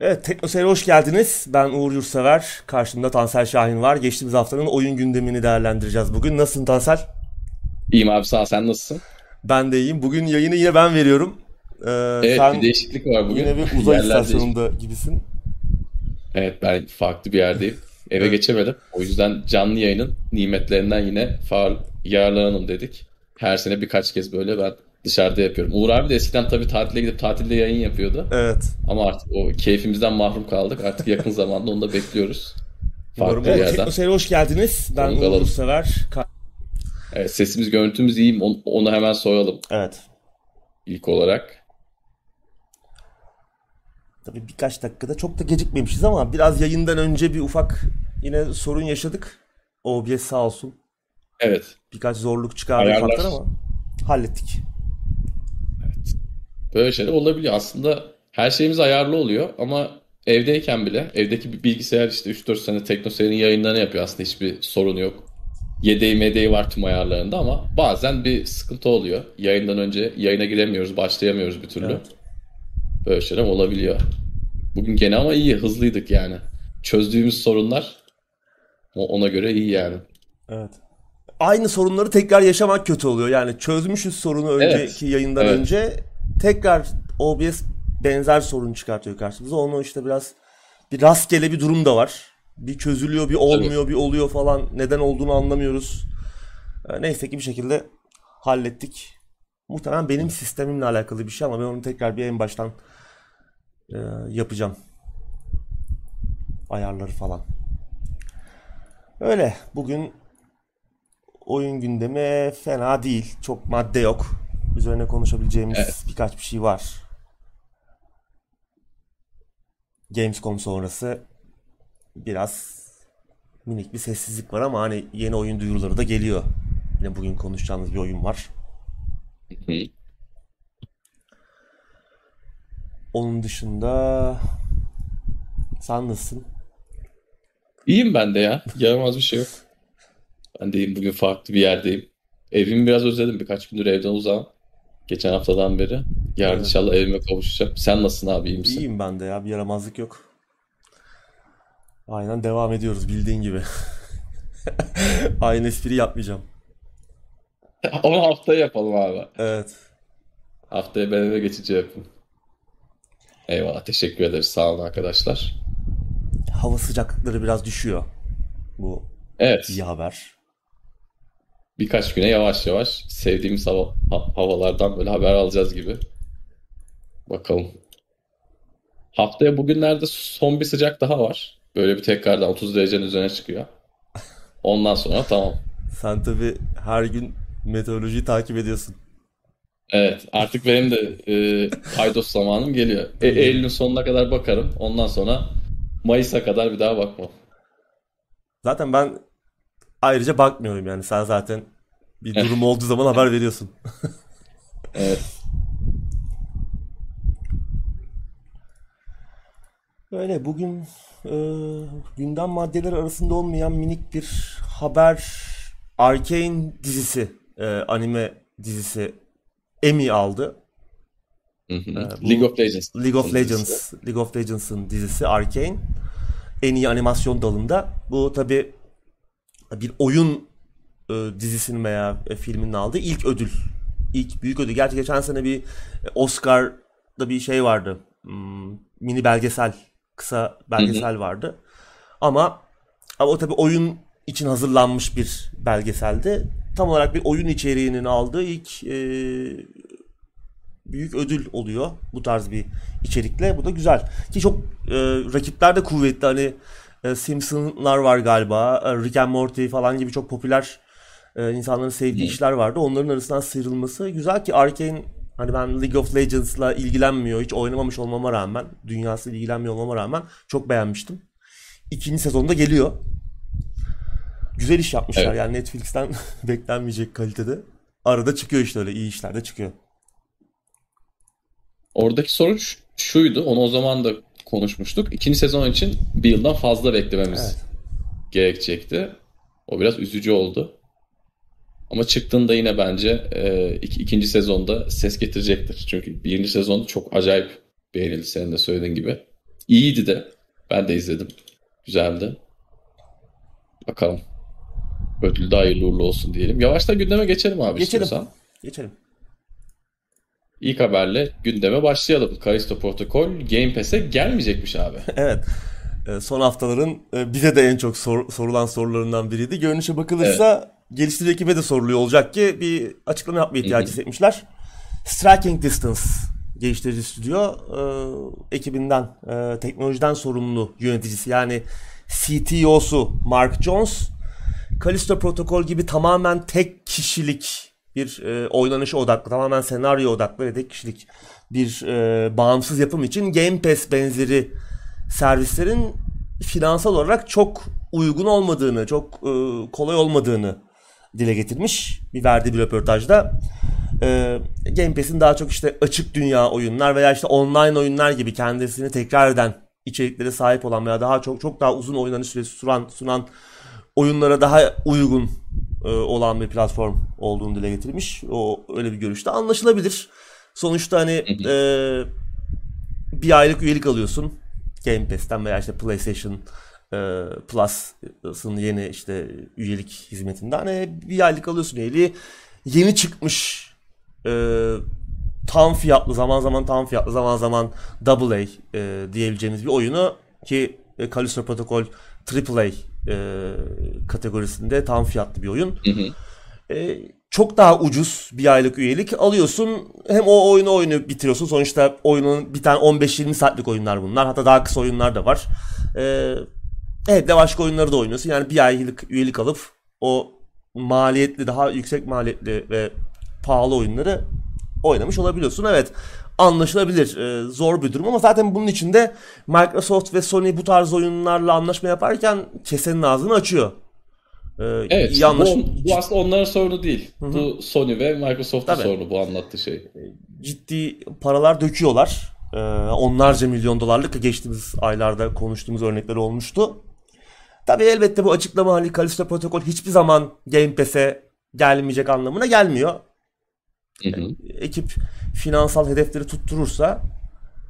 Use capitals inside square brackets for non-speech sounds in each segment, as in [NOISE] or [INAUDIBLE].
Evet, Teknoseyir'e hoş geldiniz. Ben Uğur Yurtsever. Karşımda Tansel Şahin var. Geçtiğimiz haftanın oyun gündemini değerlendireceğiz bugün. Nasılsın Tansel? İyiyim abi sağ ol. Sen nasılsın? Ben de iyiyim. Bugün yayını yine ben veriyorum. Ee, evet sen bir değişiklik var bugün. Yine bir uzay istasyonunda değişik. gibisin. Evet ben farklı bir yerdeyim. Eve evet. geçemedim. O yüzden canlı yayının nimetlerinden yine faal yararlanalım dedik. Her sene birkaç kez böyle ben dışarıda yapıyorum. Uğur abi de eskiden tabii tatile gidip tatilde yayın yapıyordu. Evet. Ama artık o keyfimizden mahrum kaldık. Artık yakın zamanda onu da bekliyoruz. [LAUGHS] Farklı Umarım. yerden. Teknoseyir'e hoş geldiniz. Ben Uğur Sever. Evet, sesimiz görüntümüz iyi. Onu, onu hemen soralım. Evet. İlk olarak. Tabii birkaç dakikada çok da gecikmemişiz ama biraz yayından önce bir ufak yine sorun yaşadık. OBS sağ olsun. Evet. Birkaç zorluk çıkardı ufaktan ama hallettik. Böyle şeyler olabiliyor. Aslında her şeyimiz ayarlı oluyor ama evdeyken bile evdeki bir bilgisayar işte 3-4 sene teknoseyrin yayınlarını yapıyor aslında hiçbir sorun yok. Yedeği medeği var tüm ayarlarında ama bazen bir sıkıntı oluyor. Yayından önce yayına giremiyoruz, başlayamıyoruz bir türlü. Evet. Böyle şeyler olabiliyor. Bugün gene ama iyi, hızlıydık yani. Çözdüğümüz sorunlar ona göre iyi yani. Evet. Aynı sorunları tekrar yaşamak kötü oluyor. Yani çözmüşüz sorunu önceki evet. yayından evet. önce tekrar OBS benzer sorun çıkartıyor karşımıza. Onu işte biraz bir rastgele bir durum da var. Bir çözülüyor, bir olmuyor, bir oluyor falan. Neden olduğunu anlamıyoruz. Ee, neyse ki bir şekilde hallettik. Muhtemelen benim sistemimle alakalı bir şey ama ben onu tekrar bir en baştan e, yapacağım. Ayarları falan. Öyle. Bugün oyun gündemi fena değil. Çok madde yok üzerine konuşabileceğimiz evet. birkaç bir şey var. Gamescom sonrası biraz minik bir sessizlik var ama hani yeni oyun duyuruları da geliyor. Yine bugün konuşacağımız bir oyun var. Onun dışında sen nasılsın? İyiyim ben de ya. Yaramaz bir şey yok. Ben deyim bugün farklı bir yerdeyim. Evimi biraz özledim. Birkaç gündür evden uzağım. Geçen haftadan beri. Yarın evet. inşallah evime kavuşacağım. Sen nasılsın abi iyi misin? İyiyim ben de ya bir yaramazlık yok. Aynen devam ediyoruz bildiğin gibi. [LAUGHS] Aynı espri yapmayacağım. [LAUGHS] Onu haftaya yapalım abi. Evet. Haftaya ben eve geçici yapın. Eyvallah teşekkür ederiz sağ olun arkadaşlar. Hava sıcaklıkları biraz düşüyor. Bu evet. iyi haber birkaç güne yavaş yavaş sevdiğimiz hava, havalardan böyle haber alacağız gibi. Bakalım. Haftaya bugünlerde son bir sıcak daha var. Böyle bir tekrardan 30 derecenin üzerine çıkıyor. Ondan sonra tamam. Sen tabi her gün meteorolojiyi takip ediyorsun. Evet artık benim de e, paydos zamanım geliyor. E, Eylül'ün sonuna kadar bakarım. Ondan sonra Mayıs'a kadar bir daha bakmam. Zaten ben ayrıca bakmıyorum yani. Sen zaten bir durum olduğu zaman haber veriyorsun. [LAUGHS] evet. Öyle bugün e, gündem maddeleri arasında olmayan minik bir haber Arcane dizisi e, anime dizisi Emmy aldı. Hı hı. E, League of Legends. League of Legends. League of Legends'ın dizisi Arcane. En iyi animasyon dalında. Bu tabi bir oyun e, dizisinin veya e, filminin aldığı ilk ödül. İlk büyük ödül. Gerçi geçen sene bir e, Oscar'da bir şey vardı. Hmm, mini belgesel, kısa belgesel hı hı. vardı. Ama ama o tabi oyun için hazırlanmış bir belgeseldi. Tam olarak bir oyun içeriğinin aldığı ilk e, büyük ödül oluyor bu tarz bir içerikle. Bu da güzel. Ki çok e, rakipler de kuvvetli. Hani Simpsonlar var galiba. E, Rick and Morty falan gibi çok popüler e, insanların sevdiği hmm. işler vardı. Onların arasından sıyrılması güzel ki Arkane hani ben League of Legends'la ilgilenmiyor, hiç oynamamış olmama rağmen, dünyası ilgilenmiyor olmama rağmen çok beğenmiştim. İkinci sezonda geliyor. Güzel iş yapmışlar evet. yani Netflix'ten [LAUGHS] beklenmeyecek kalitede. Arada çıkıyor işte öyle iyi işler de çıkıyor. Oradaki sorun şuydu. Onu o zaman da konuşmuştuk. İkinci sezon için bir yıldan fazla beklememiz evet. gerekecekti. O biraz üzücü oldu. Ama çıktığında yine bence e, ik- ikinci sezonda ses getirecektir. Çünkü birinci sezon çok acayip beğenildi senin de söylediğin gibi. İyiydi de. Ben de izledim. Güzeldi. Bakalım. Ödül de hayırlı uğurlu olsun diyelim. Yavaştan gündeme geçelim abi Geçelim. istiyorsan. Geçelim. İlk haberle gündeme başlayalım. Kalisto Protokol Game Pass'e gelmeyecekmiş abi. [LAUGHS] Evet. Ee, Son haftaların e, bize de en çok sor- sorulan sorularından biriydi. Görünüşe bakılırsa geliştirici ekibe de soruluyor olacak ki bir açıklama yapmaya ihtiyacı hissetmişler. Striking Distance geliştirici stüdyo e, ekibinden, e, teknolojiden sorumlu yöneticisi yani CTO'su Mark Jones, Callisto Protocol gibi tamamen tek kişilik bir e, oynanışa odaklı, tamamen senaryo odaklı ve tek kişilik bir e, bağımsız yapım için Game Pass benzeri servislerin finansal olarak çok uygun olmadığını, çok e, kolay olmadığını dile getirmiş bir verdiği bir röportajda. E, Game Pass'in daha çok işte açık dünya oyunlar veya işte online oyunlar gibi kendisini tekrar eden içeriklere sahip olan veya daha çok çok daha uzun oynanış süresi sunan, sunan oyunlara daha uygun e, olan bir platform olduğunu dile getirmiş. O öyle bir görüşte anlaşılabilir. Sonuçta hani e, bir aylık üyelik alıyorsun Game Pass'ten veya işte PlayStation e, Plus'ın yeni işte üyelik hizmetinden hani bir aylık alıyorsun üyeliği. Yeni çıkmış e, tam fiyatlı zaman zaman tam fiyatlı zaman zaman double A e, diyebileceğimiz bir oyunu ki e, Callisto Protocol AAA e, kategorisinde tam fiyatlı bir oyun. Hı hı. E, çok daha ucuz bir aylık üyelik alıyorsun. Hem o oyunu oyunu bitiriyorsun. Sonuçta oyunun bir tane 15-20 saatlik oyunlar bunlar. Hatta daha kısa oyunlar da var. E, evet de başka oyunları da oynuyorsun. Yani bir aylık üyelik alıp o maliyetli daha yüksek maliyetli ve pahalı oyunları oynamış olabiliyorsun. Evet anlaşılabilir. Ee, zor bir durum ama zaten bunun içinde Microsoft ve Sony bu tarz oyunlarla anlaşma yaparken kesenin ağzını açıyor. Ee, Evet, iyi anlaşma- bu, bu aslında onların sorunu değil. Bu Sony ve Microsoft'un Tabii. sorunu bu anlattığı şey. ciddi paralar döküyorlar. Ee, onlarca milyon dolarlık geçtiğimiz aylarda konuştuğumuz örnekler olmuştu. Tabii elbette bu açıklama hani Callisto Protocol hiçbir zaman Game Pass'e gelmeyecek anlamına gelmiyor. Hı hı. ekip finansal hedefleri tutturursa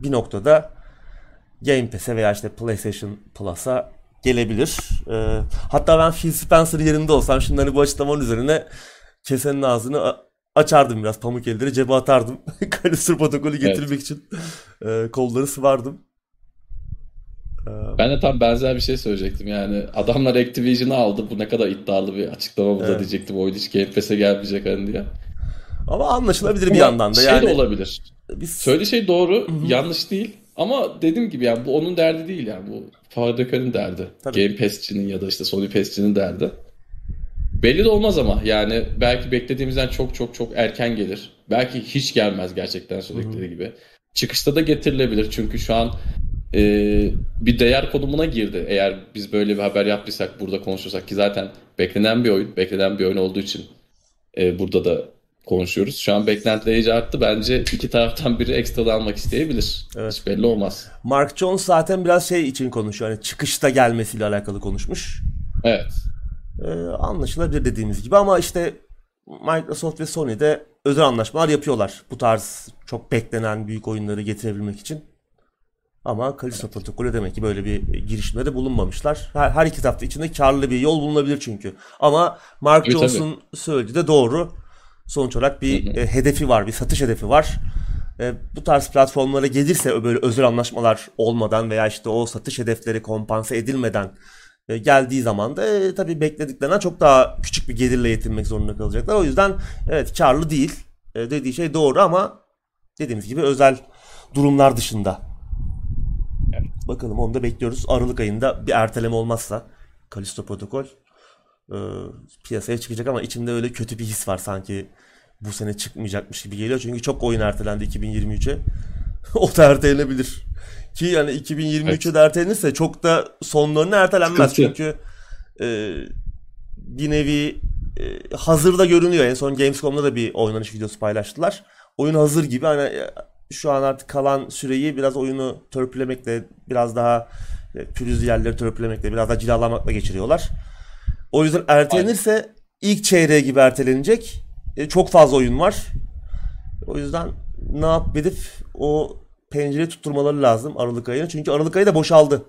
bir noktada Game Pass'e veya işte PlayStation Plus'a gelebilir. Ee, hatta ben Phil Spencer yerinde olsam şimdi hani bu açıklamanın üzerine kesenin ağzını açardım biraz pamuk elleri cebe atardım. [LAUGHS] Callisto protokolü getirmek için e, kolları sıvardım. Ben de tam benzer bir şey söyleyecektim. Yani adamlar Activision'ı aldı. Bu ne kadar iddialı bir açıklama bu da Evet. diyecektim. Oyun hiç Game Pass'e gelmeyecek hani diye. Ama anlaşılabilir bir yandan da şey yani. de olabilir. Biz Söylediği şey doğru, yanlış değil. Ama dediğim gibi yani bu onun derdi değil yani. Bu fabrikanın derdi. Tabii. Game Pass'çinin ya da işte Sony Pass'çinin derdi. Belli de olmaz ama yani belki beklediğimizden çok çok çok erken gelir. Belki hiç gelmez gerçekten söyledikleri gibi. Çıkışta da getirilebilir çünkü şu an e, bir değer konumuna girdi. Eğer biz böyle bir haber yaptıysak burada konuşursak ki zaten beklenen bir oyun, beklenen bir oyun olduğu için e, burada da konuşuyoruz. Şu an beklentiler iyice arttı. Bence iki taraftan biri ekstra almak isteyebilir. Evet. Hiç belli olmaz. Mark Jones zaten biraz şey için konuşuyor. Hani çıkışta gelmesiyle alakalı konuşmuş. Evet. Ee, anlaşılabilir dediğimiz gibi ama işte Microsoft ve Sony de özel anlaşmalar yapıyorlar. Bu tarz çok beklenen büyük oyunları getirebilmek için. Ama Callisto protokolü demek ki böyle bir girişimde bulunmamışlar. Her, her iki tarafta içinde karlı bir yol bulunabilir çünkü. Ama Mark Tabii, Jones'un söylediği de doğru. Sonuç olarak bir e, hedefi var, bir satış hedefi var. E, bu tarz platformlara gelirse böyle özel anlaşmalar olmadan veya işte o satış hedefleri kompanse edilmeden e, geldiği zaman da e, tabii beklediklerinden çok daha küçük bir gelirle yetinmek zorunda kalacaklar. O yüzden evet karlı değil E, dediği şey doğru ama dediğimiz gibi özel durumlar dışında. Bakalım onu da bekliyoruz. Aralık ayında bir erteleme olmazsa Kalisto Protokol e, piyasaya çıkacak ama içimde öyle kötü bir his var sanki bu sene çıkmayacakmış gibi geliyor. Çünkü çok oyun ertelendi 2023'e. [LAUGHS] o da ertelenebilir. Ki yani 2023'e de ertelenirse çok da sonlarına ertelenmez. Sıkıntı. Çünkü e, bir nevi e, hazırda görünüyor. En son Gamescom'da da bir oynanış videosu paylaştılar. Oyun hazır gibi. Hani e, şu an artık kalan süreyi biraz oyunu törpülemekle, biraz daha e, pürüzlü yerleri törpülemekle, biraz daha cilalamakla geçiriyorlar. O yüzden ertelenirse ilk çeyreğe gibi ertelenecek. E, çok fazla oyun var. O yüzden ne edip o pencere tutturmaları lazım Aralık ayına. Çünkü Aralık ayı da boşaldı.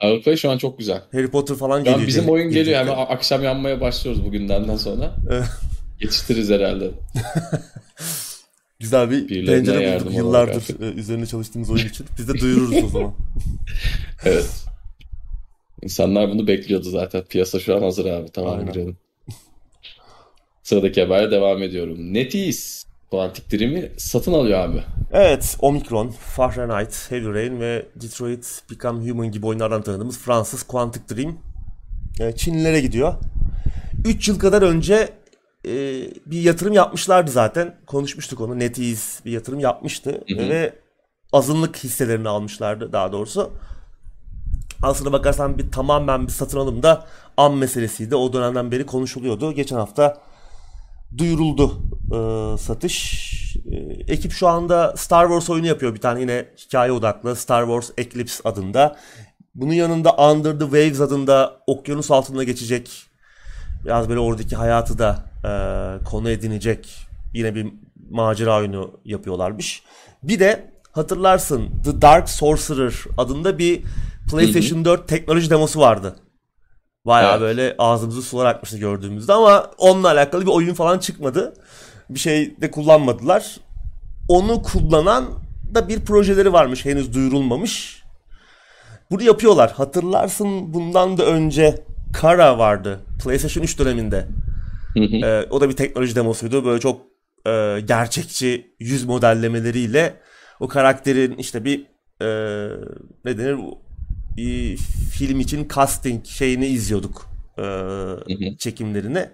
Aralık ayı şu an çok güzel. Harry Potter falan Şu geliyor. bizim oyun geliyor. Hemen akşam yanmaya başlıyoruz bugünden sonra. Evet. Yetiştiririz herhalde. [LAUGHS] Güzel bir Birilerine pencere bulduk olarak yıllardır e, üzerine çalıştığımız oyun için. Biz de duyururuz o zaman. [LAUGHS] Evet. İnsanlar bunu bekliyordu zaten. Piyasa şu an hazır abi. Tamam Aynen. girelim. [LAUGHS] Sıradaki habere devam ediyorum. NetEase Quantic Dream'i satın alıyor abi. Evet, Omicron, Fahrenheit, Heavy Rain ve Detroit Become Human gibi oyunlardan tanıdığımız Fransız Quantic Dream e, Çinlilere gidiyor. 3 yıl kadar önce e, bir yatırım yapmışlardı zaten. Konuşmuştuk onu. NetEase bir yatırım yapmıştı Hı hı. ve azınlık hisselerini almışlardı daha doğrusu. Aslına bakarsan bir tamamen bir satın alım da an meselesiydi. O dönemden beri konuşuluyordu. Geçen hafta duyuruldu e, satış. E, ekip şu anda Star Wars oyunu yapıyor bir tane yine hikaye odaklı Star Wars Eclipse adında. Bunun yanında Under the Waves adında okyanus altında geçecek biraz böyle oradaki hayatı da e, konu edinecek yine bir macera oyunu yapıyorlarmış. Bir de hatırlarsın The Dark Sorcerer adında bir PlayStation 4 teknoloji demosu vardı. Bayağı Evet. böyle ağzımızı sular akmıştı gördüğümüzde ama onunla alakalı bir oyun falan çıkmadı. Bir şey de kullanmadılar. Onu kullanan da bir projeleri varmış henüz duyurulmamış. Bunu yapıyorlar. Hatırlarsın bundan da önce Kara vardı PlayStation 3 döneminde. Hı hı. Ee, o da bir teknoloji demosuydu. Böyle çok e, gerçekçi yüz modellemeleriyle o karakterin işte bir e, ne denir bir film için casting şeyini izliyorduk e, çekimlerini.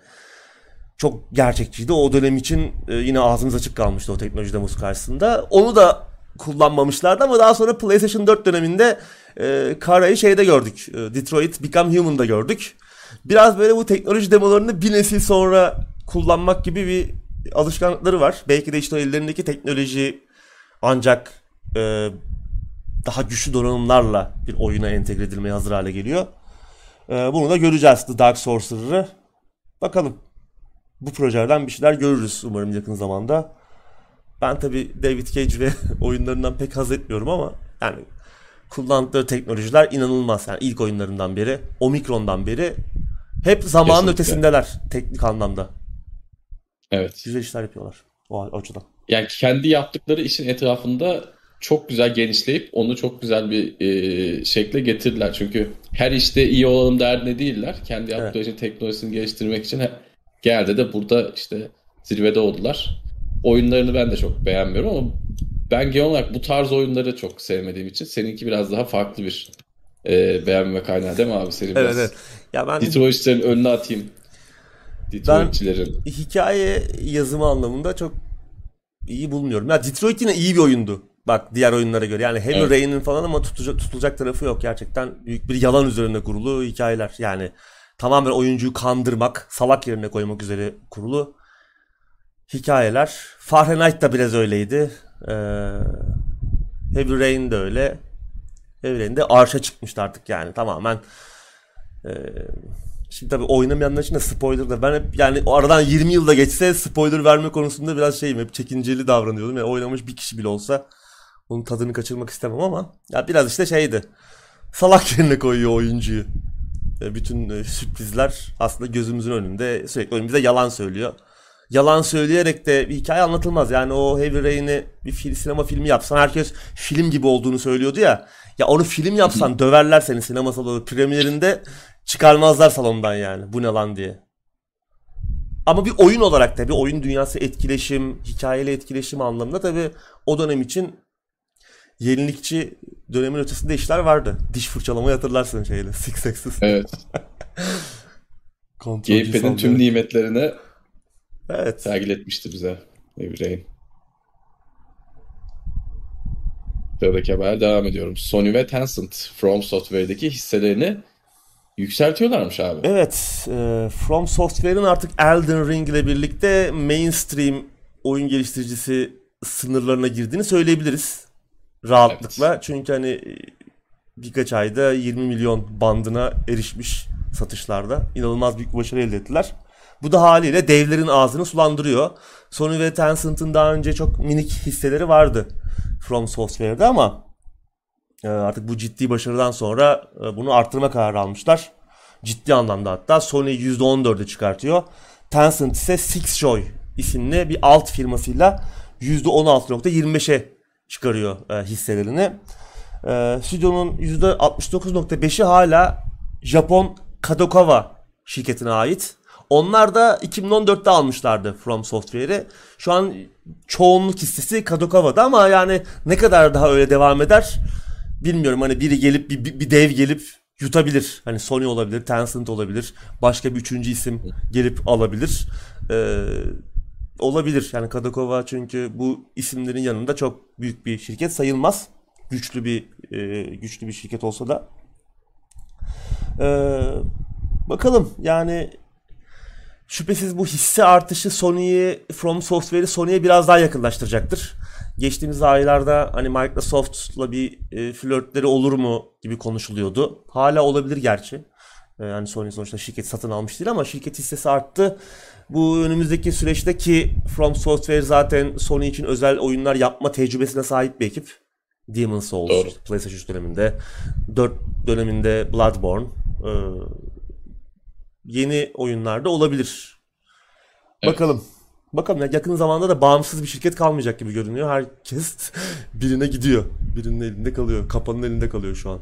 Çok gerçekçiydi. O dönem için e, yine ağzımız açık kalmıştı o teknoloji demosu karşısında. Onu da kullanmamışlardı ama daha sonra PlayStation 4 döneminde e, Kara'yı şeyde gördük. E, Detroit Become Human'da gördük. Biraz böyle bu teknoloji demolarını bir nesil sonra kullanmak gibi bir alışkanlıkları var. Belki de işte ellerindeki teknoloji ancak e, daha güçlü donanımlarla bir oyuna entegre edilmeye hazır hale geliyor. E, bunu da göreceğiz The Dark Sorcerer'ı. Bakalım. Bu projelerden bir şeyler görürüz umarım yakın zamanda. Ben tabi David Cage ve [LAUGHS] oyunlarından pek haz etmiyorum ama yani kullandıkları teknolojiler inanılmaz. Yani ilk oyunlarından beri, Omikron'dan beri hep zamanın Kesinlikle. ötesindeler teknik anlamda. Evet. Güzel işler yapıyorlar o açıdan. Yani kendi yaptıkları işin etrafında çok güzel genişleyip onu çok güzel bir e, şekle getirdiler. Çünkü her işte iyi olalım derdine değiller. Kendi yaptıkları işin teknolojisini geliştirmek için genelde de burada işte zirvede oldular. Oyunlarını ben de çok beğenmiyorum ama ben genel olarak bu tarz oyunları çok sevmediğim için seninki biraz daha farklı bir e, beğenme kaynağı değil mi abi? Seni biraz Ya ben Detroit'çilerin önüne atayım. Detroit'çilerin. hikaye yazımı anlamında çok iyi bulmuyorum. Ya Detroit yine iyi bir oyundu. Bak diğer oyunlara göre. Yani Heavy Evet. Rain'in falan ama tutacak, tutulacak tarafı yok. Gerçekten büyük bir yalan üzerine kurulu hikayeler. Yani tamamen oyuncuyu kandırmak, salak yerine koymak üzere kurulu hikayeler. Fahrenheit da biraz öyleydi. Ee, Heavy Rain de öyle. Heavy Rain de arşa çıkmıştı artık yani tamamen. Ee, Şimdi tabii oynamayanlar için de spoiler da ben hep yani o aradan 20 yılda geçse spoiler verme konusunda biraz şeyim hep çekinceli davranıyordum. Yani oynamış bir kişi bile olsa onun tadını kaçırmak istemem ama ya biraz işte şeydi. Salak [LAUGHS] yerine koyuyor oyuncuyu. E, Bütün e, sürprizler aslında gözümüzün önünde sürekli önümüzde yalan söylüyor. Yalan söyleyerek de bir hikaye anlatılmaz. Yani o Heavy Rain'i bir fil, sinema filmi yapsan herkes film gibi olduğunu söylüyordu ya. Ya onu film yapsan döverler seni sinema salonu premierinde çıkarmazlar salondan yani. Bu ne lan diye. Ama bir oyun olarak da bir oyun dünyası etkileşim, hikayeli etkileşim anlamında tabii o dönem için yenilikçi dönemin ötesinde işler vardı. Diş fırçalamayı hatırlarsın şeyle. Six Axis. Evet. [LAUGHS] Gamepad'in tüm nimetlerini Evet. sergiletmişti bize Rain. Sıradaki haber devam ediyorum. Sony ve Tencent From Software'deki hisselerini yükseltiyorlarmış abi. Evet, e, From Software'ın artık Elden Ring ile birlikte mainstream oyun geliştiricisi sınırlarına girdiğini söyleyebiliriz. Rahatlıkla. Çünkü hani e, birkaç ayda 20 milyon bandına erişmiş satışlarda. İnanılmaz büyük bir başarı elde ettiler. Bu da haliyle devlerin ağzını sulandırıyor. Sony ve Tencent'ın daha önce çok minik hisseleri vardı. From Software'de ama e, artık bu ciddi başarıdan sonra e, bunu arttırma kararı almışlar. Ciddi anlamda hatta Sony %14'e çıkartıyor. Tencent ise Six Joy isimli bir alt firmasıyla %16.25'e çıkarıyor e, hisselerini. E, stüdyonun %69.5'i hala Japon Kadokawa şirketine ait. Onlar da 2014'te almışlardı From Software'i. Şu an çoğunluk hissesi Kadokawa'da ama yani ne kadar daha öyle devam eder bilmiyorum. Hani biri gelip bir, bir dev gelip yutabilir. Hani Sony olabilir, Tencent olabilir. Başka bir üçüncü isim gelip alabilir. Ee, olabilir. Yani Kadokawa çünkü bu isimlerin yanında çok büyük bir şirket sayılmaz. Güçlü bir e, güçlü bir şirket olsa da. Ee, bakalım yani şüphesiz bu hisse artışı Sony'yi From Software'i Sony'ye biraz daha yakınlaştıracaktır. Geçtiğimiz aylarda hani Microsoft'la bir e, flörtleri olur mu gibi konuşuluyordu. Hala olabilir gerçi. E, yani Sony sonuçta şirket satın almış değil ama şirket hissesi arttı. Bu önümüzdeki süreçte ki From Software zaten Sony için özel oyunlar yapma tecrübesine sahip bir ekip. Demon's Souls Doğru. PlayStation 3 döneminde, 4 döneminde Bloodborne. E, yeni oyunlarda olabilir. Evet. Bakalım. Bakalım ya yakın zamanda da bağımsız bir şirket kalmayacak gibi görünüyor. Herkes [LAUGHS] birine gidiyor. Birinin elinde kalıyor. Kapanın elinde kalıyor şu an.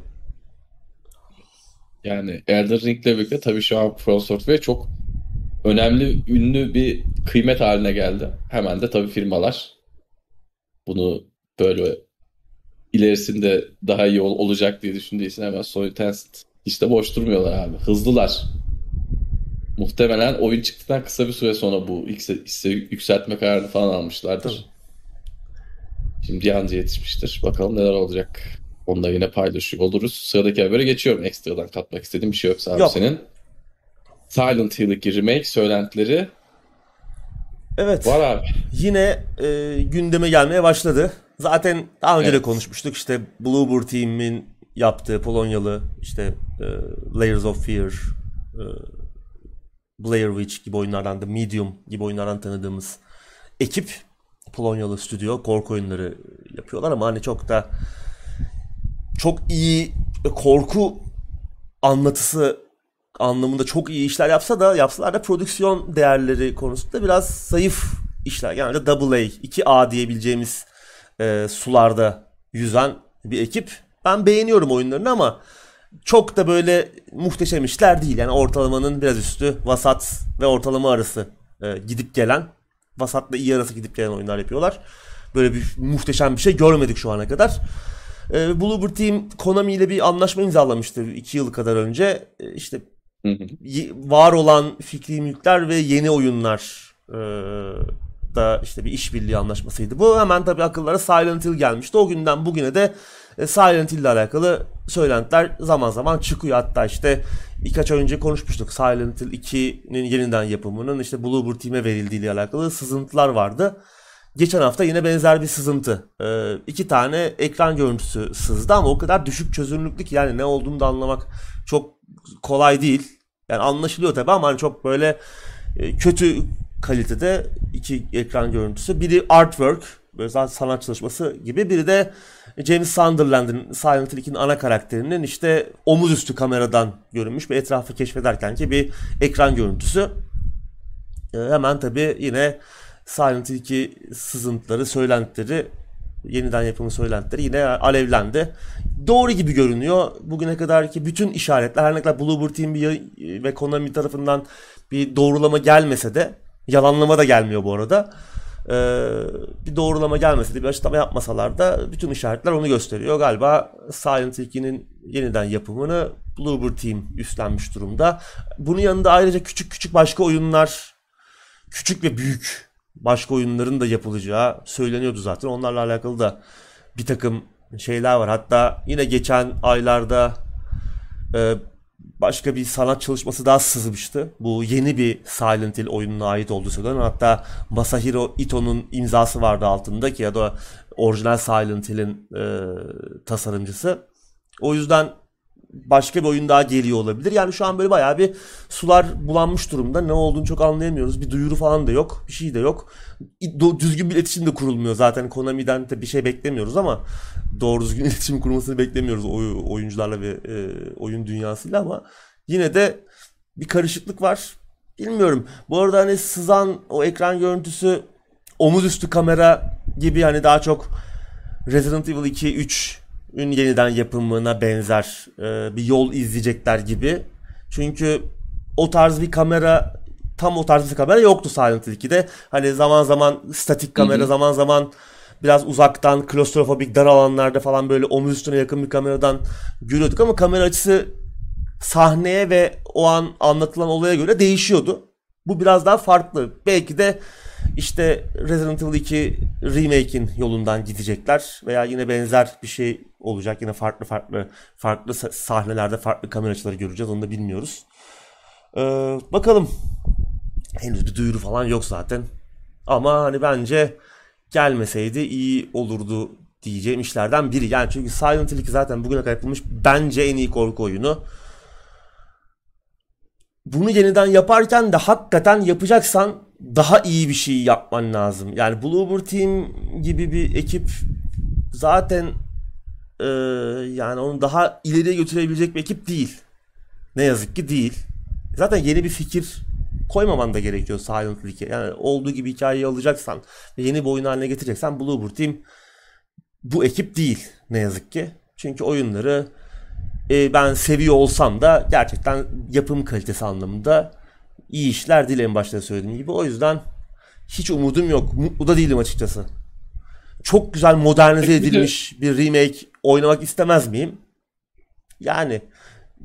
Yani Elden Ring'le birlikte tabii şu an From Software çok önemli, ünlü bir kıymet haline geldi. Hemen de tabii firmalar bunu böyle ilerisinde daha iyi ol- olacak diye düşündüğü için hemen Sony Tencent de boş durmuyorlar abi. Hızlılar. Muhtemelen oyun çıktıktan kısa bir süre sonra bu hisse, hisse yükseltme kararını falan almışlardır. Tabii. Şimdi anca yetişmiştir. Bakalım neler olacak. Onu da yine paylaşıyor oluruz. Sıradaki habere geçiyorum. Ekstradan katmak istediğim bir şey yoksa abi Yok. senin. Silent Hill 2 remake söylentileri Evet. var abi. Yine e, gündeme gelmeye başladı. Zaten daha önce de Evet. konuşmuştuk. İşte Bluebird Team'in yaptığı Polonyalı işte e, Layers of Fear, e, Blair Witch gibi oyunlardan da Medium gibi oyunlardan tanıdığımız ekip Polonyalı stüdyo korku oyunları yapıyorlar ama hani çok da çok iyi korku anlatısı anlamında çok iyi işler yapsa da yapsalar da prodüksiyon değerleri konusunda biraz zayıf işler. Genelde AA, 2A diyebileceğimiz e, sularda yüzen bir ekip. Ben beğeniyorum oyunlarını ama çok da böyle muhteşem işler değil. Yani ortalamanın biraz üstü, vasat ve ortalama arası e, gidip gelen, vasatla iyi arası gidip gelen oyunlar yapıyorlar. Böyle bir muhteşem bir şey görmedik şu ana kadar. E, Bluebird Team Konami ile bir anlaşma imzalamıştı 2 yıl kadar önce. E, işte var olan fikri mülkler ve yeni oyunlar e, da işte bir işbirliği anlaşmasıydı. Bu hemen tabii akıllara Silent Hill gelmişti. O günden bugüne de e, Silent Hill ile alakalı söylentiler zaman zaman çıkıyor. Hatta işte birkaç ay önce konuşmuştuk. Silent Hill 2'nin yeniden yapımının işte Bluebird Team'e verildiği ile alakalı sızıntılar vardı. Geçen hafta yine benzer bir sızıntı. Ee, iki tane ekran görüntüsü sızdı ama o kadar düşük çözünürlüklü ki yani ne olduğunu da anlamak çok kolay değil. Yani anlaşılıyor tabii ama hani çok böyle e, kötü kalitede iki ekran görüntüsü. Biri artwork, böyle zaten sanat çalışması gibi. Biri de James Sunderland'ın Silent Hill 2'nin ana karakterinin işte omuz üstü kameradan görünmüş bir etrafı keşfederken ki bir ekran görüntüsü. E, hemen tabii yine Silent Hill 2 sızıntıları, söylentileri, yeniden yapımı söylentileri yine alevlendi. Doğru gibi görünüyor. Bugüne kadarki bütün işaretler her ne kadar Bluebird Team ve Konami tarafından bir doğrulama gelmese de yalanlama da gelmiyor bu arada. Ee, bir doğrulama gelmese de bir açıklama yapmasalar da bütün işaretler onu gösteriyor. Galiba Silent Hill 2'nin yeniden yapımını Bluebird Team üstlenmiş durumda. Bunun yanında ayrıca küçük küçük başka oyunlar küçük ve büyük başka oyunların da yapılacağı söyleniyordu zaten. Onlarla alakalı da bir takım şeyler var. Hatta yine geçen aylarda e, başka bir sanat çalışması daha sızmıştı. Bu yeni bir Silent Hill oyununa ait olduğu söyleniyor. Hatta Masahiro Ito'nun imzası vardı altında ki ya da orijinal Silent Hill'in e, tasarımcısı. O yüzden başka bir oyun daha geliyor olabilir. Yani şu an böyle bayağı bir sular bulanmış durumda. Ne olduğunu çok anlayamıyoruz. Bir duyuru falan da yok. Bir şey de yok. Düzgün bir iletişim de kurulmuyor zaten. Konami'den de bir şey beklemiyoruz ama doğru düzgün [LAUGHS] iletişim kurmasını beklemiyoruz oy, oyuncularla ve e, oyun dünyasıyla ama yine de bir karışıklık var. Bilmiyorum. Bu arada hani sızan o ekran görüntüsü omuz üstü kamera gibi hani daha çok Resident Evil 2 3 ün yeniden yapımına benzer e, bir yol izleyecekler gibi. Çünkü o tarz bir kamera tam o tarz bir kamera yoktu Silent Hill 2'de. Hani zaman zaman statik kamera, hı hı. zaman zaman biraz uzaktan klostrofobik dar alanlarda falan böyle omuz üstüne yakın bir kameradan görüyorduk ama kamera açısı sahneye ve o an anlatılan olaya göre değişiyordu. Bu biraz daha farklı. Belki de işte Resident Evil 2 remake'in yolundan gidecekler veya yine benzer bir şey olacak. Yine farklı farklı farklı sahnelerde farklı kamera açıları göreceğiz. Onu da bilmiyoruz. Ee, bakalım. Henüz bir duyuru falan yok zaten. Ama hani bence gelmeseydi iyi olurdu diyeceğim işlerden biri. Yani çünkü Silent Hill 2 zaten bugüne kadar yapılmış bence en iyi korku oyunu bunu yeniden yaparken de hakikaten yapacaksan daha iyi bir şey yapman lazım. Yani Bloober Team gibi bir ekip zaten e, yani onu daha ileriye götürebilecek bir ekip değil. Ne yazık ki değil. Zaten yeni bir fikir koymaman da gerekiyor Silent Hill'e. Yani olduğu gibi hikayeyi alacaksan ve yeni bir oyun haline getireceksen Bloober Team bu ekip değil ne yazık ki. Çünkü oyunları e, ben seviyor olsam da gerçekten yapım kalitesi anlamında iyi işler değil en başta söylediğim gibi. O yüzden hiç umudum yok. Mutlu da değilim açıkçası. Çok güzel modernize edilmiş bir remake oynamak istemez miyim? Yani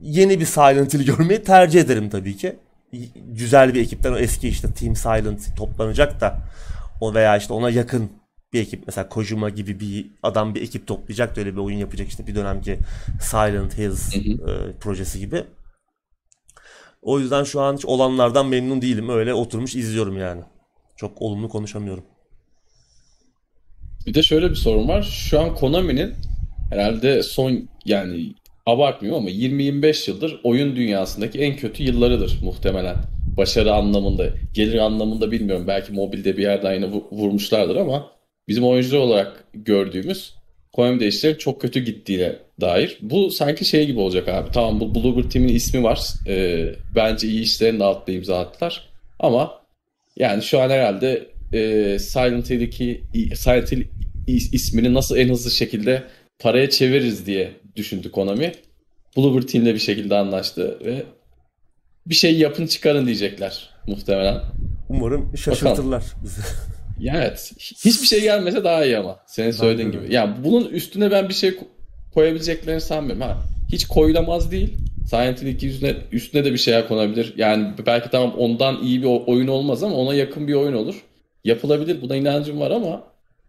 yeni bir Silent Hill görmeyi tercih ederim tabii ki. Güzel bir ekipten o eski işte Team Silent toplanacak da o veya işte ona yakın bir ekip mesela Kojima gibi bir adam bir ekip toplayacak da öyle bir oyun yapacak işte bir dönemki Silent Hills hı hı. E, projesi gibi. O yüzden şu an hiç olanlardan memnun değilim. Öyle oturmuş izliyorum yani. Çok olumlu konuşamıyorum. Bir de şöyle bir sorun var. Şu an Konami'nin herhalde son yani abartmıyorum ama 20-25 yıldır oyun dünyasındaki en kötü yıllarıdır muhtemelen. Başarı anlamında, gelir anlamında bilmiyorum. Belki mobilde bir yerden yine vurmuşlardır ama bizim oyuncular olarak gördüğümüz Konami'de işlerin çok kötü gittiğine dair. Bu sanki şey gibi olacak abi. Tamam bu Bluebird Team'in ismi var. Ee, bence iyi işlerin de altında imza attılar. Ama yani şu an herhalde e, Silent Hill'deki Silent Hill ismini nasıl en hızlı şekilde paraya çeviririz diye düşündü Konami. Bluebird Team'le bir şekilde anlaştı ve bir şey yapın çıkarın diyecekler muhtemelen. Umarım şaşırtırlar bizi. [LAUGHS] Evet. Hiçbir şey gelmese daha iyi ama. Senin söylediğin gibi. Yani bunun üstüne ben bir şey koyabileceklerini sanmıyorum. Ha, hiç koyulamaz değil. Silent Hill 2 üstüne, üstüne de bir şeyler konabilir. Yani belki tamam ondan iyi bir oyun olmaz ama ona yakın bir oyun olur. Yapılabilir. Buna inancım var ama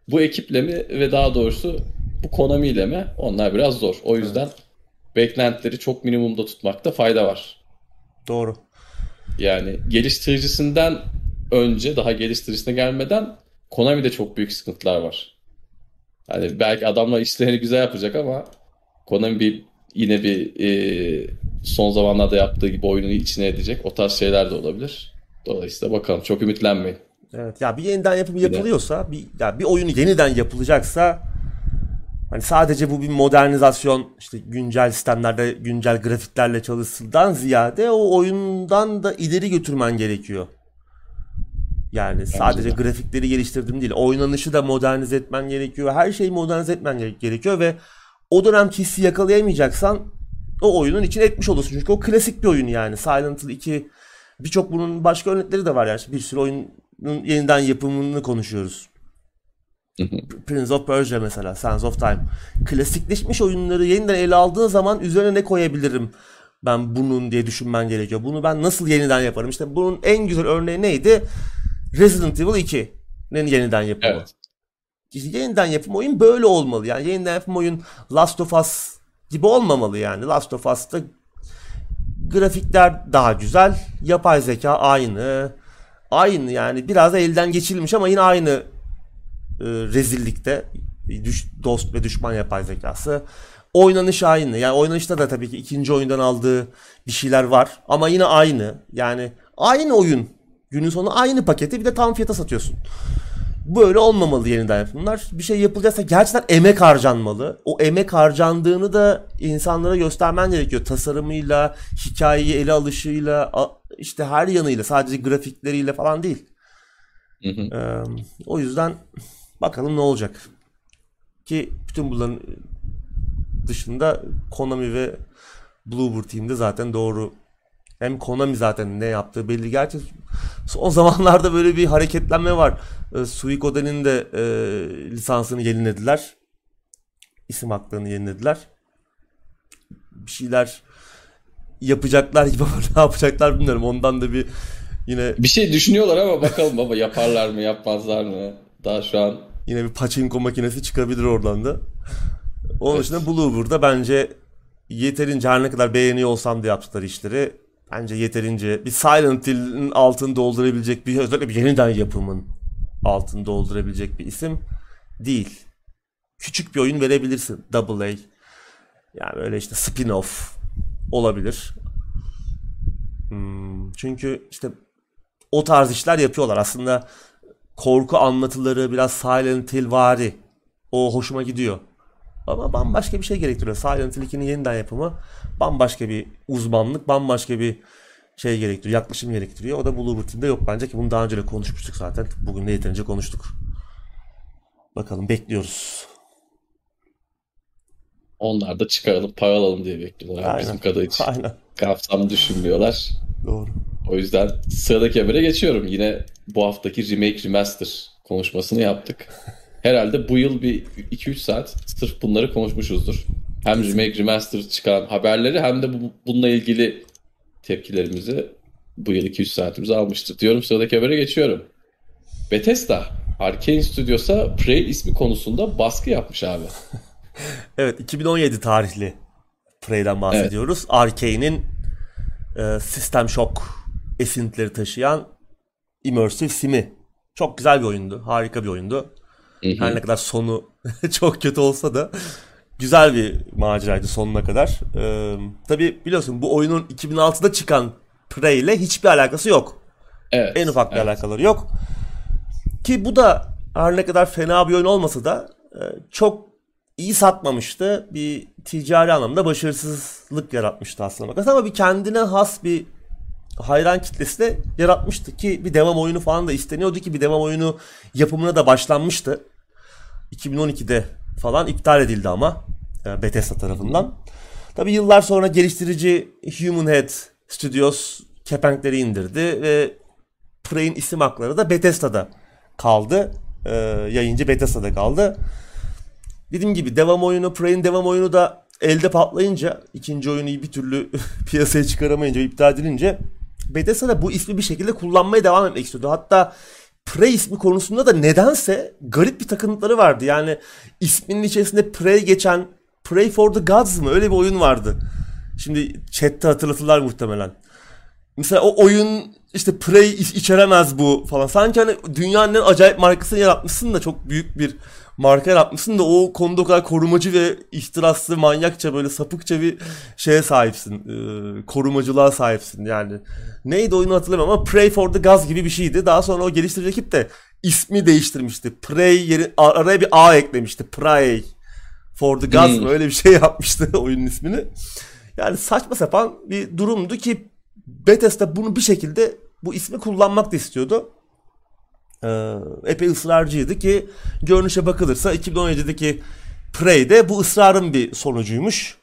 bu ekiple mi ve daha doğrusu bu Konami ile mi onlar biraz zor. O yüzden evet. beklentileri çok minimumda tutmakta fayda var. Doğru. Yani geliştiricisinden önce daha geliştiricisine gelmeden Konami'de çok büyük sıkıntılar var. Hani belki adamlar işlerini güzel yapacak ama Konami bir yine bir e, son zamanlarda yaptığı gibi oyunun içine edecek. O tarz şeyler de olabilir. Dolayısıyla bakalım çok ümitlenmeyin. Evet ya bir yeniden yapım yapılıyorsa bir ya bir oyunu yeniden yapılacaksa hani sadece bu bir modernizasyon işte güncel sistemlerde güncel grafiklerle çalışsından ziyade o oyundan da ileri götürmen gerekiyor. Yani Bence sadece de. grafikleri geliştirdim değil. Oynanışı da modernize etmen gerekiyor. Her şeyi modernize etmen gerekiyor ve o dönem hissi yakalayamayacaksan o oyunun için etmiş olursun. Çünkü o klasik bir oyun yani. Silent Hill 2 birçok bunun başka örnekleri de var yani. Bir sürü oyunun yeniden yapımını konuşuyoruz. Prince of Persia mesela, Sands of Time. Klasikleşmiş oyunları yeniden ele aldığın zaman üzerine ne koyabilirim ben bunun diye düşünmen gerekiyor. Bunu ben nasıl yeniden yaparım? İşte bunun en güzel örneği neydi? Resident Evil 2'nin yeniden yapımı. Evet. Yeniden yapım oyun böyle olmalı. Yani yeniden yapım oyun Last of Us gibi olmamalı yani. Last of Us'ta grafikler daha güzel. Yapay zeka aynı. Aynı yani biraz da elden geçirilmiş ama yine aynı rezillikte. Düş, dost ve düşman yapay zekası. Oynanış aynı. Yani oynanışta da tabii ki ikinci oyundan aldığı bir şeyler var. Ama yine aynı. Yani aynı oyun. Günün sonu aynı paketi bir de tam fiyata satıyorsun. Böyle olmamalı yeniden yapımlar. Bir şey yapılacaksa gerçekten emek harcanmalı. O emek harcandığını da insanlara göstermen gerekiyor. Tasarımıyla, hikayeyi ele alışıyla, işte her yanıyla sadece grafikleriyle falan değil. Hı hı. Ee, o yüzden bakalım ne olacak. Ki bütün bunların dışında Konami ve Bluebird Team'de zaten doğru hem Konami zaten ne yaptığı belli. Gerçi son [LAUGHS] zamanlarda böyle bir hareketlenme var. E, Suikoden'in de e, lisansını yenilediler. İsim haklarını yenilediler. Bir şeyler yapacaklar gibi [LAUGHS] ama ne yapacaklar bilmiyorum. Ondan da bir yine... Bir şey düşünüyorlar ama bakalım baba yaparlar mı yapmazlar mı? Daha şu an... Yine bir pachinko makinesi çıkabilir oradan da. Onun evet. dışında Bluebird bence yeterince her ne kadar beğeniyor olsam da yaptıkları işleri bence yeterince bir Silent Hill'in altını doldurabilecek bir özellikle bir yeniden yapımın altını doldurabilecek bir isim değil. Küçük bir oyun verebilirsin. Double A. Yani böyle işte spin-off olabilir. Hmm, çünkü işte o tarz işler yapıyorlar. Aslında korku anlatıları biraz Silent Hill vari. O hoşuma gidiyor. Ama bambaşka bir şey gerektiriyor. Silent Hill 2'nin yeniden yapımı bambaşka bir uzmanlık, bambaşka bir şey gerektiriyor, yaklaşım gerektiriyor. O da Blue Team'de yok bence ki bunu daha önce de konuşmuştuk zaten. Bugün de yeterince konuştuk. Bakalım bekliyoruz. Onlar da çıkaralım, para alalım diye bekliyorlar. Aynen. Bizim kadar hiç Aynen. kapsamlı düşünmüyorlar. Doğru. O yüzden sıradaki habere geçiyorum. Yine bu haftaki remake remaster konuşmasını yaptık. Herhalde bu yıl bir 2-3 saat sırf bunları konuşmuşuzdur. Hem remake remaster çıkan haberleri hem de bu, bununla ilgili tepkilerimizi bu yıl 2-3 saatimizi almıştır. Diyorum sıradaki habere geçiyorum. Bethesda Arkane Studios'a Prey ismi konusunda baskı yapmış abi. [LAUGHS] evet 2017 tarihli Prey'den bahsediyoruz. Evet. Arkane'in e, System Shock esintileri taşıyan Immersive Sim'i. Çok güzel bir oyundu. Harika bir oyundu. Her ne kadar sonu [LAUGHS] çok kötü olsa da güzel bir maceraydı sonuna kadar. Ee, tabii biliyorsun bu oyunun 2006'da çıkan Prey ile hiçbir alakası yok. Evet. En ufak bir evet. alakaları yok. Ki bu da her ne kadar fena bir oyun olmasa da e, çok iyi satmamıştı. Bir ticari anlamda başarısızlık yaratmıştı aslında bakarsan ama bir kendine has bir hayran kitlesi de yaratmıştı ki bir devam oyunu falan da isteniyordu ki bir devam oyunu yapımına da başlanmıştı. 2012'de falan iptal edildi ama e, Bethesda tarafından. Tabi yıllar sonra geliştirici Human Head Studios kepenkleri indirdi ve Prey'in isim hakları da Bethesda'da kaldı. Ee, yayıncı Bethesda'da kaldı. Dediğim gibi devam oyunu, Prey'in devam oyunu da elde patlayınca, ikinci oyunu bir türlü [LAUGHS] piyasaya çıkaramayınca, iptal edilince Bethesda da bu ismi bir şekilde kullanmaya devam etmek istiyordu. Hatta Prey ismi konusunda da nedense garip bir takıntıları vardı. Yani isminin içerisinde Prey geçen Pray for the Gods mı? Öyle bir oyun vardı. Şimdi chatte hatırlatırlar muhtemelen. Mesela o oyun işte Prey içeremez bu falan. Sanki hani dünyanın en acayip markasını yaratmışsın da çok büyük bir marka yaratmışsın da o konuda o kadar korumacı ve ihtiraslı, manyakça böyle sapıkça bir şeye sahipsin. E, korumacılığa sahipsin yani. Neydi oyunu hatırlamıyorum ama Pray for the Gods gibi bir şeydi. Daha sonra o geliştirici ekip de ismi değiştirmişti. Pray yeri araya bir A eklemişti. Pray for the Gods hmm. öyle bir şey [LAUGHS] yapmıştı oyunun ismini. Yani saçma sapan bir durumdu ki Bethesda bunu bir şekilde bu ismi kullanmak da istiyordu. Ee, epey ısrarcıydı ki görünüşe bakılırsa 2017'deki Prey'de bu ısrarın bir sonucuymuş.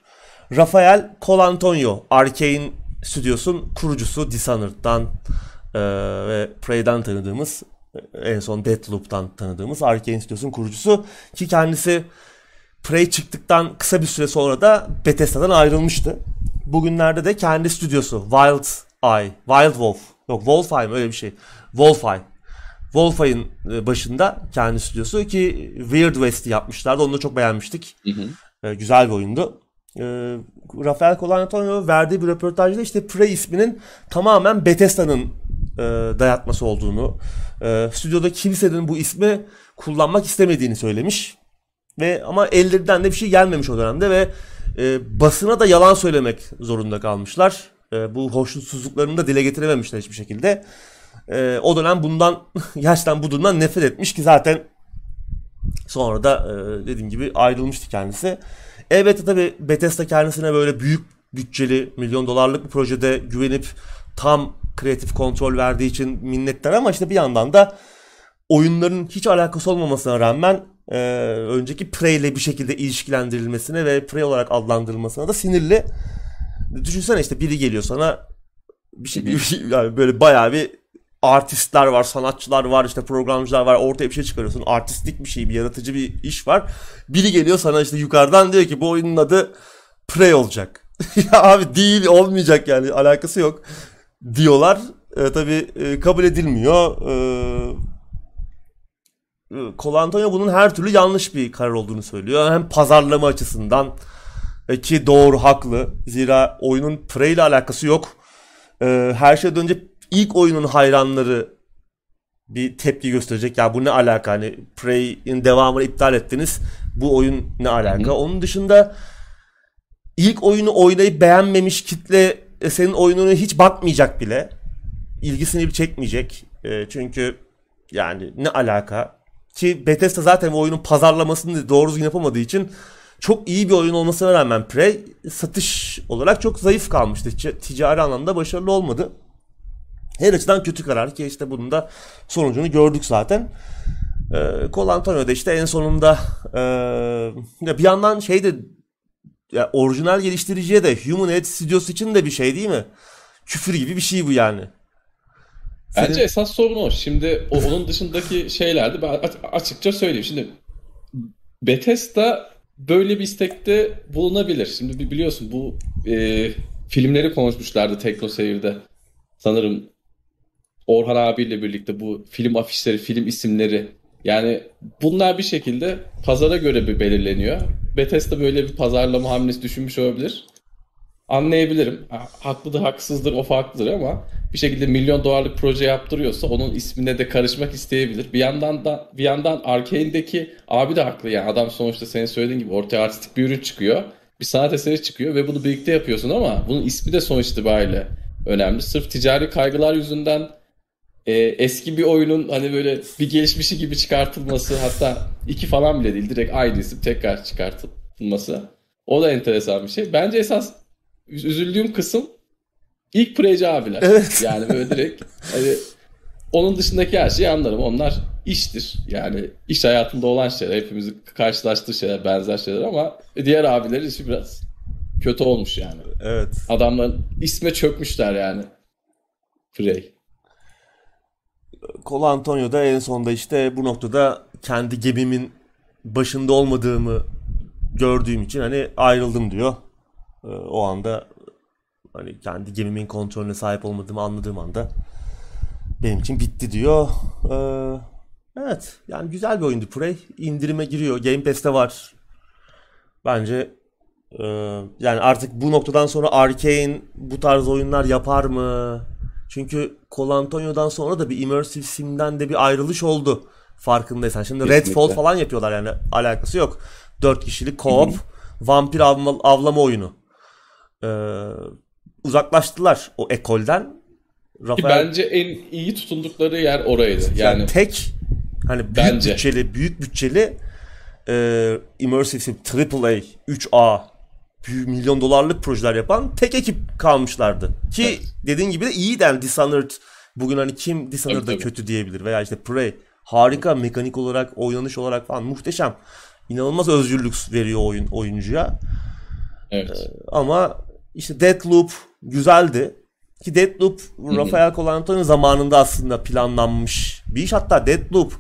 Rafael Colantonio, Arkane Studios'un kurucusu Dishonored'dan e, ve Prey'den tanıdığımız e, en son Deathloop'tan tanıdığımız Arkane Studios'un kurucusu ki kendisi Prey çıktıktan kısa bir süre sonra da Bethesda'dan ayrılmıştı. Bugünlerde de kendi stüdyosu Wild Eye, Wild Wolf, yok Wolfeye öyle bir şey. Wolfeye. Wolfeye'in e, başında kendi stüdyosu ki Weird West'i yapmışlardı. Onu da çok beğenmiştik. Hı hı. Ee, güzel bir oyundu. Ee, Rafael Colantonio verdiği bir röportajda işte Prey isminin tamamen Bethesda'nın e, dayatması olduğunu, e, stüdyoda kimsenin bu ismi kullanmak istemediğini söylemiş. Ve ama ellerinden de bir şey gelmemiş o dönemde ve e, basına da yalan söylemek zorunda kalmışlar. E, bu hoşnutsuzluklarını da dile getirememişler hiçbir şekilde. E, o dönem bundan [LAUGHS] gerçekten bu durumdan nefret etmiş ki zaten sonra da e, dediğim gibi ayrılmıştı kendisi. Evet tabi Bethesda kendisine böyle büyük bütçeli milyon dolarlık bir projede güvenip tam kreatif kontrol verdiği için minnettar ama işte bir yandan da oyunların hiç alakası olmamasına rağmen e, önceki Prey ile bir şekilde ilişkilendirilmesine ve Prey olarak adlandırılmasına da sinirli. Düşünsene işte biri geliyor sana bir şey [LAUGHS] yani böyle bayağı bir artistler var, sanatçılar var, işte programcılar var. Ortaya bir şey çıkarıyorsun. Artistik bir şey, bir yaratıcı bir iş var. Biri geliyor sana işte yukarıdan diyor ki bu oyunun adı Prey olacak. [LAUGHS] ya abi değil olmayacak yani alakası yok diyorlar. E, tabii e, kabul edilmiyor. E, Colantonio bunun her türlü yanlış bir karar olduğunu söylüyor. Hem pazarlama açısından e, ki doğru haklı. Zira oyunun Prey ile alakası yok. E, her şeyden önce ilk oyunun hayranları bir tepki gösterecek. Ya bu ne alaka hani Prey'in devamını iptal ettiniz. Bu oyun ne alaka? Hı. Onun dışında ilk oyunu oynayıp beğenmemiş kitle e, senin oyununu hiç bakmayacak bile. İlgisini çekmeyecek. E, çünkü yani ne alaka? Ki Bethesda zaten oyunun pazarlamasını doğru düzgün yapamadığı için çok iyi bir oyun olmasına rağmen Prey satış olarak çok zayıf kalmıştı. Ticari anlamda başarılı olmadı. Her açıdan kötü karar ki işte bunun da sonucunu gördük zaten. Ee, Col Antonio da işte en sonunda e, bir yandan şey de ya orijinal geliştiriciye de Human Head Studios için de bir şey değil mi? Küfür gibi bir şey bu yani. Bence Senin... esas sorun o. Şimdi onun dışındaki şeylerdi ben açıkça söyleyeyim. Şimdi Bethesda böyle bir istekte bulunabilir. Şimdi biliyorsun bu e, filmleri konuşmuşlardı Tekno Seyir'de. Sanırım Orhan abiyle birlikte bu film afişleri, film isimleri yani bunlar bir şekilde pazara göre bir belirleniyor. Bethesda böyle bir pazarlama hamlesi düşünmüş olabilir. Anlayabilirim. Haklıdır, haksızdır, o farklıdır ama bir şekilde milyon dolarlık proje yaptırıyorsa onun ismine de karışmak isteyebilir. Bir yandan da bir yandan Arkane'deki abi de haklı yani adam sonuçta senin söylediğin gibi ortaya artistik bir ürün çıkıyor. Bir sanat eseri çıkıyor ve bunu birlikte yapıyorsun ama bunun ismi de sonuç itibariyle önemli. Sırf ticari kaygılar yüzünden e, eski bir oyunun hani böyle bir gelişmişi gibi çıkartılması hatta iki falan bile değil direkt aynı isim tekrar çıkartılması o da enteresan bir şey. Bence esas üzüldüğüm kısım ilk Preyci abiler. Evet. [LAUGHS] Yani böyle direkt hani onun dışındaki her şeyi anlarım. Onlar iştir. Yani iş hayatında olan şeyler. Hepimizin karşılaştığı şeyler, benzer şeyler ama diğer abiler işi biraz kötü olmuş yani. Evet. Adamların isme çökmüşler yani. Prey. Col Antonio da en sonunda işte bu noktada kendi gemimin başında olmadığımı gördüğüm için hani ayrıldım diyor. Ee, o anda hani kendi gemimin kontrolüne sahip olmadığımı anladığım anda benim için bitti diyor. Ee, evet yani güzel bir oyundu Prey. İndirime giriyor. Game Pass'te var. Bence e, yani artık bu noktadan sonra Arkane bu tarz oyunlar yapar mı? Çünkü Col Antonio'dan sonra da bir immersive sim'den de bir ayrılış oldu. Farkındaysan. Şimdi Kesinlikle. Redfall falan yapıyorlar yani alakası yok. Dört kişilik co-op vampir avlama, avlama oyunu. Ee, uzaklaştılar o ekolden. Rafael... Bence en iyi tutundukları yer oraydı. Yani, yani tek hani büyük bence. bütçeli, büyük bütçeli e, immersive sim AAA 3A milyon dolarlık projeler yapan tek ekip kalmışlardı. Ki evet. dediğin gibi de iyi yani Dishonored bugün hani kim Dishonored'da kötü diyebilir veya işte Prey harika mekanik olarak oynanış olarak falan muhteşem. İnanılmaz özgürlük veriyor oyun oyuncuya. Evet. Ee, ama işte Deathloop güzeldi. Ki Deathloop Rafael Colanton'un zamanında aslında planlanmış bir iş. Hatta Deathloop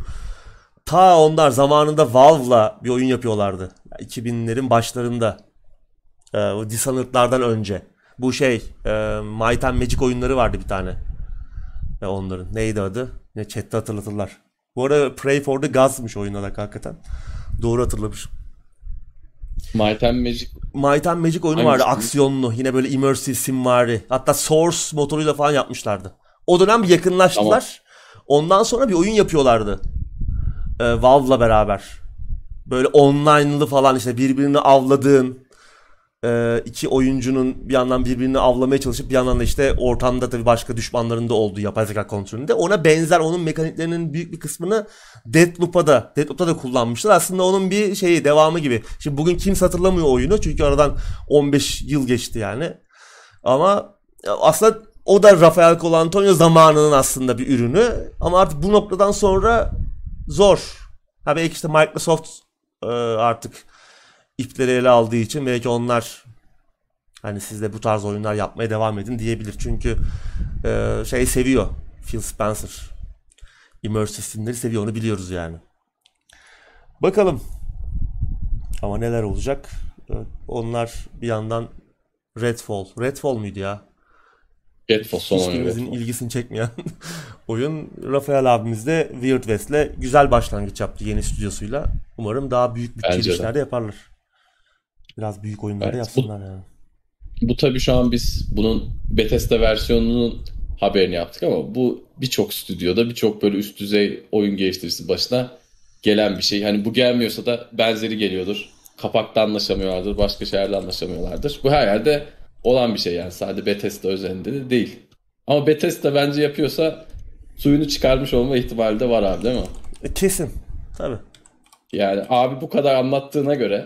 ta onlar zamanında Valve'la bir oyun yapıyorlardı. 2000'lerin başlarında. E, o Dishonored'lardan önce. Bu şey e, Might and Magic oyunları vardı bir tane. E, onların. Neydi adı? Ne chatte hatırlatırlar. Bu arada Pray for the Gods'mış oyun olarak hakikaten. Doğru hatırlamış. Might and Magic Might and Magic oyunu vardı aksiyonlu. Yine böyle immersive sim vardı. Hatta Source motoruyla falan yapmışlardı. O dönem bir yakınlaştılar. Tamam. Ondan sonra bir oyun yapıyorlardı. Ee, Valve'la beraber. Böyle online'lı falan işte birbirini avladığın e, iki oyuncunun bir yandan birbirini avlamaya çalışıp bir yandan da işte ortamda tabii başka düşmanların da olduğu yapay zeka kontrolünde. Ona benzer onun mekaniklerinin büyük bir kısmını Deathloop'a da Deathloop'ta da kullanmışlar. Aslında onun bir şeyi devamı gibi. Şimdi bugün kimse hatırlamıyor oyunu çünkü aradan 15 yıl geçti yani. Ama aslında o da Rafael Colantonio zamanının aslında bir ürünü. Ama artık bu noktadan sonra zor. Ha belki işte Microsoft e, artık ipleri ele aldığı için belki onlar hani siz de bu tarz oyunlar yapmaya devam edin diyebilir. Çünkü e, şey seviyor Phil Spencer. Immersive filmleri seviyor onu biliyoruz yani. Bakalım. Ama neler olacak? E, onlar bir yandan Redfall. Redfall muydu ya? Redfall son oyun Hiçbirimizin Redfall. ilgisini çekmeyen [LAUGHS] oyun. Rafael abimiz de Weird West'le güzel başlangıç yaptı yeni stüdyosuyla. Umarım daha büyük bütçeli işler de yaparlar. Biraz büyük oyunlar da Evet, bu- yapsınlar yani. Bu tabii şu an biz bunun Bethesda versiyonunun haberini yaptık ama bu birçok stüdyoda birçok böyle üst düzey oyun geliştiricisi başına gelen bir şey. Hani bu gelmiyorsa da benzeri geliyordur. Kapakta anlaşamıyorlardır, başka şeylerde anlaşamıyorlardır. Bu her yerde olan bir şey yani sadece Bethesda özelinde de değil. Ama Bethesda bence yapıyorsa suyunu çıkarmış olma ihtimali de var abi değil mi? E, kesin. Tabii. Yani abi bu kadar anlattığına göre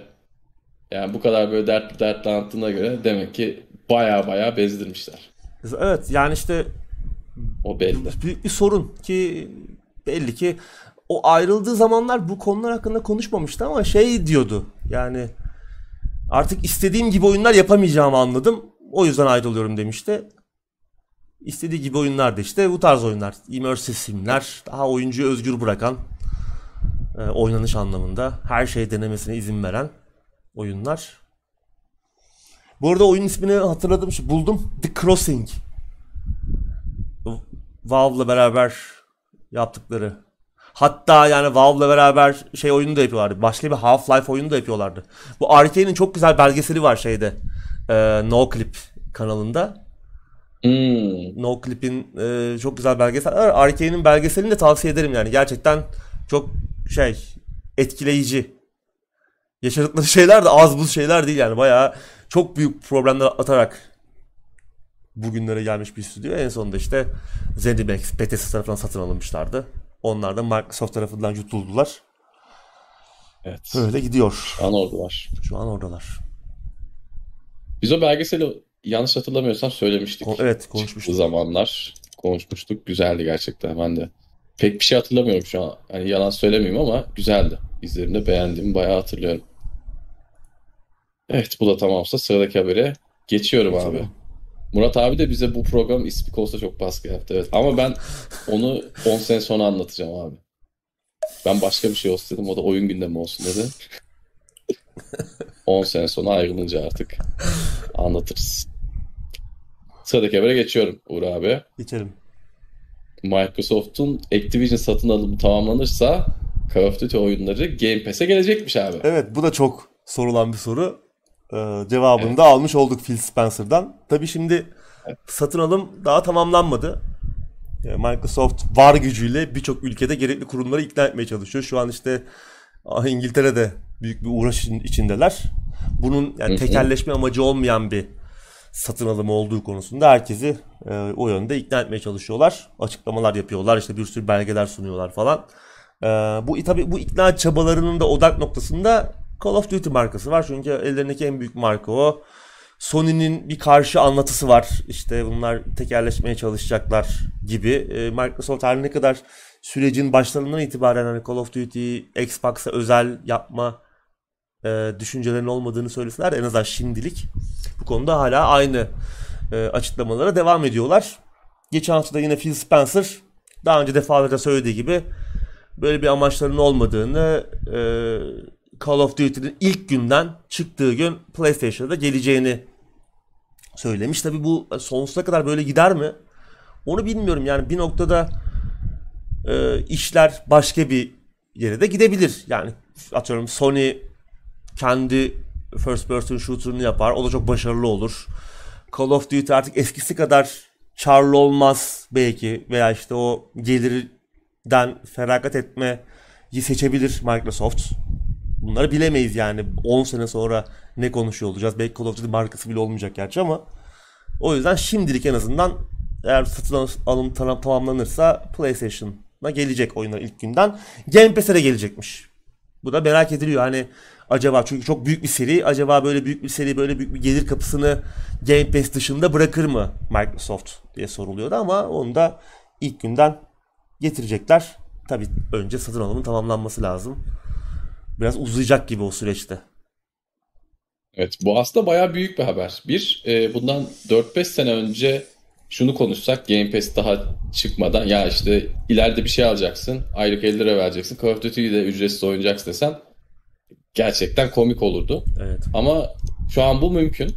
yani bu kadar böyle dertli dertli anlattığına göre demek ki baya baya bezdirmişler. Evet yani işte O belli. büyük bir sorun ki belli ki o ayrıldığı zamanlar bu konular hakkında konuşmamıştı ama şey diyordu yani artık istediğim gibi oyunlar yapamayacağımı anladım. O yüzden ayrılıyorum demişti. İstediği gibi oyunlar da işte bu tarz oyunlar. Immersive simler, daha oyuncuyu özgür bırakan, e, oynanış anlamında her şey denemesine izin veren oyunlar. Bu arada oyun ismini hatırladım, buldum. The Crossing. Valve'la beraber yaptıkları. Hatta yani Valve'la beraber şey oyunu da yapıyorlardı. Başka bir Half-Life oyunu da yapıyorlardı. Bu Arkane'in çok güzel belgeseli var şeyde. E, no Clip kanalında. Hmm. No Clip'in e, çok güzel belgesel. Arkane'in belgeselini de tavsiye ederim yani. Gerçekten çok şey etkileyici. Yaşadıkları şeyler de az buz şeyler değil yani. Bayağı çok büyük problemler atarak bugünlere gelmiş bir stüdyo. En sonunda işte ZeniMax, Bethesda tarafından satın alınmışlardı. Onlar da Microsoft tarafından yutuldular. Evet. Öyle gidiyor. Şu an oradalar. Şu an oradalar. Biz o belgeseli yanlış hatırlamıyorsam söylemiştik. Ko- evet Çıktığı konuşmuştuk. zamanlar konuşmuştuk. Güzeldi gerçekten. Ben de pek bir şey hatırlamıyorum şu an. Hani yalan söylemeyeyim ama güzeldi. İzlerimde beğendiğimi bayağı hatırlıyorum. Evet bu da tamamsa sıradaki habere geçiyorum abi. Geçelim. Murat abi de bize bu program ismi olsa çok baskı yaptı. Evet ama ben onu 10 sene sonra anlatacağım abi. Ben başka bir şey olsun dedim. O da oyun gündemi olsun dedi. 10 sene sonra ayrılınca artık anlatırız. Sıradaki habere geçiyorum Uğur abi. Geçelim. Microsoft'un Activision satın alımı tamamlanırsa Call of Duty oyunları Game Pass'e gelecekmiş abi. Evet bu da çok sorulan bir soru. Ee, cevabını da almış olduk Phil Spencer'dan. Tabii şimdi satın alım daha tamamlanmadı. Ee, Microsoft var gücüyle birçok ülkede gerekli kurumları ikna etmeye çalışıyor. Şu an işte İngiltere'de büyük bir uğraş için- içindeler. Bunun yani tekelleşme amacı olmayan bir satın alımı olduğu konusunda herkesi e, o yönde ikna etmeye çalışıyorlar. Açıklamalar yapıyorlar, işte bir sürü belgeler sunuyorlar falan. Ee, bu tabii bu ikna çabalarının da odak noktasında Call of Duty markası var. Çünkü ellerindeki en büyük marka o. Sony'nin bir karşı anlatısı var. İşte bunlar tekerleşmeye çalışacaklar gibi. Ee, Microsoft her ne kadar sürecin başlarından itibaren hani Call of Duty Xbox'a özel yapma e, düşüncelerinin olmadığını söyleseler en azından şimdilik bu konuda hala aynı e, açıklamalara devam ediyorlar. Geçen hafta da yine Phil Spencer daha önce defalarca söylediği gibi böyle bir amaçlarının olmadığını e, Call of Duty'nin ilk günden çıktığı gün PlayStation'da geleceğini söylemiş. Tabi bu sonsuza kadar böyle gider mi? Onu bilmiyorum yani bir noktada e, işler başka bir yere de gidebilir. Yani atıyorum Sony kendi first person shooter'ını yapar. O da çok başarılı olur. Call of Duty artık eskisi kadar karlı olmaz belki veya işte o gelirden feragat etmeyi seçebilir Microsoft. Bunları bilemeyiz yani. 10 sene sonra ne konuşuyor olacağız. Belki Call of Duty markası bile olmayacak gerçi ama o yüzden şimdilik en azından eğer satın alım tamamlanırsa PlayStation'a gelecek oyunlar ilk günden. Game Pass'e de gelecekmiş. Bu da merak ediliyor. Hani acaba çünkü çok büyük bir seri. Acaba böyle büyük bir seri böyle büyük bir gelir kapısını Game Pass dışında bırakır mı Microsoft diye soruluyordu ama onu da ilk günden getirecekler. Tabi önce satın alımın tamamlanması lazım. Biraz uzayacak gibi o süreçte. Evet bu aslında bayağı büyük bir haber. Bir, e, bundan 4-5 sene önce şunu konuşsak Game Pass daha çıkmadan ya işte ileride bir şey alacaksın aylık 50 lira vereceksin Call of Duty'yi de ücretsiz oynayacaksın desen gerçekten komik olurdu. Evet. Ama şu an bu mümkün.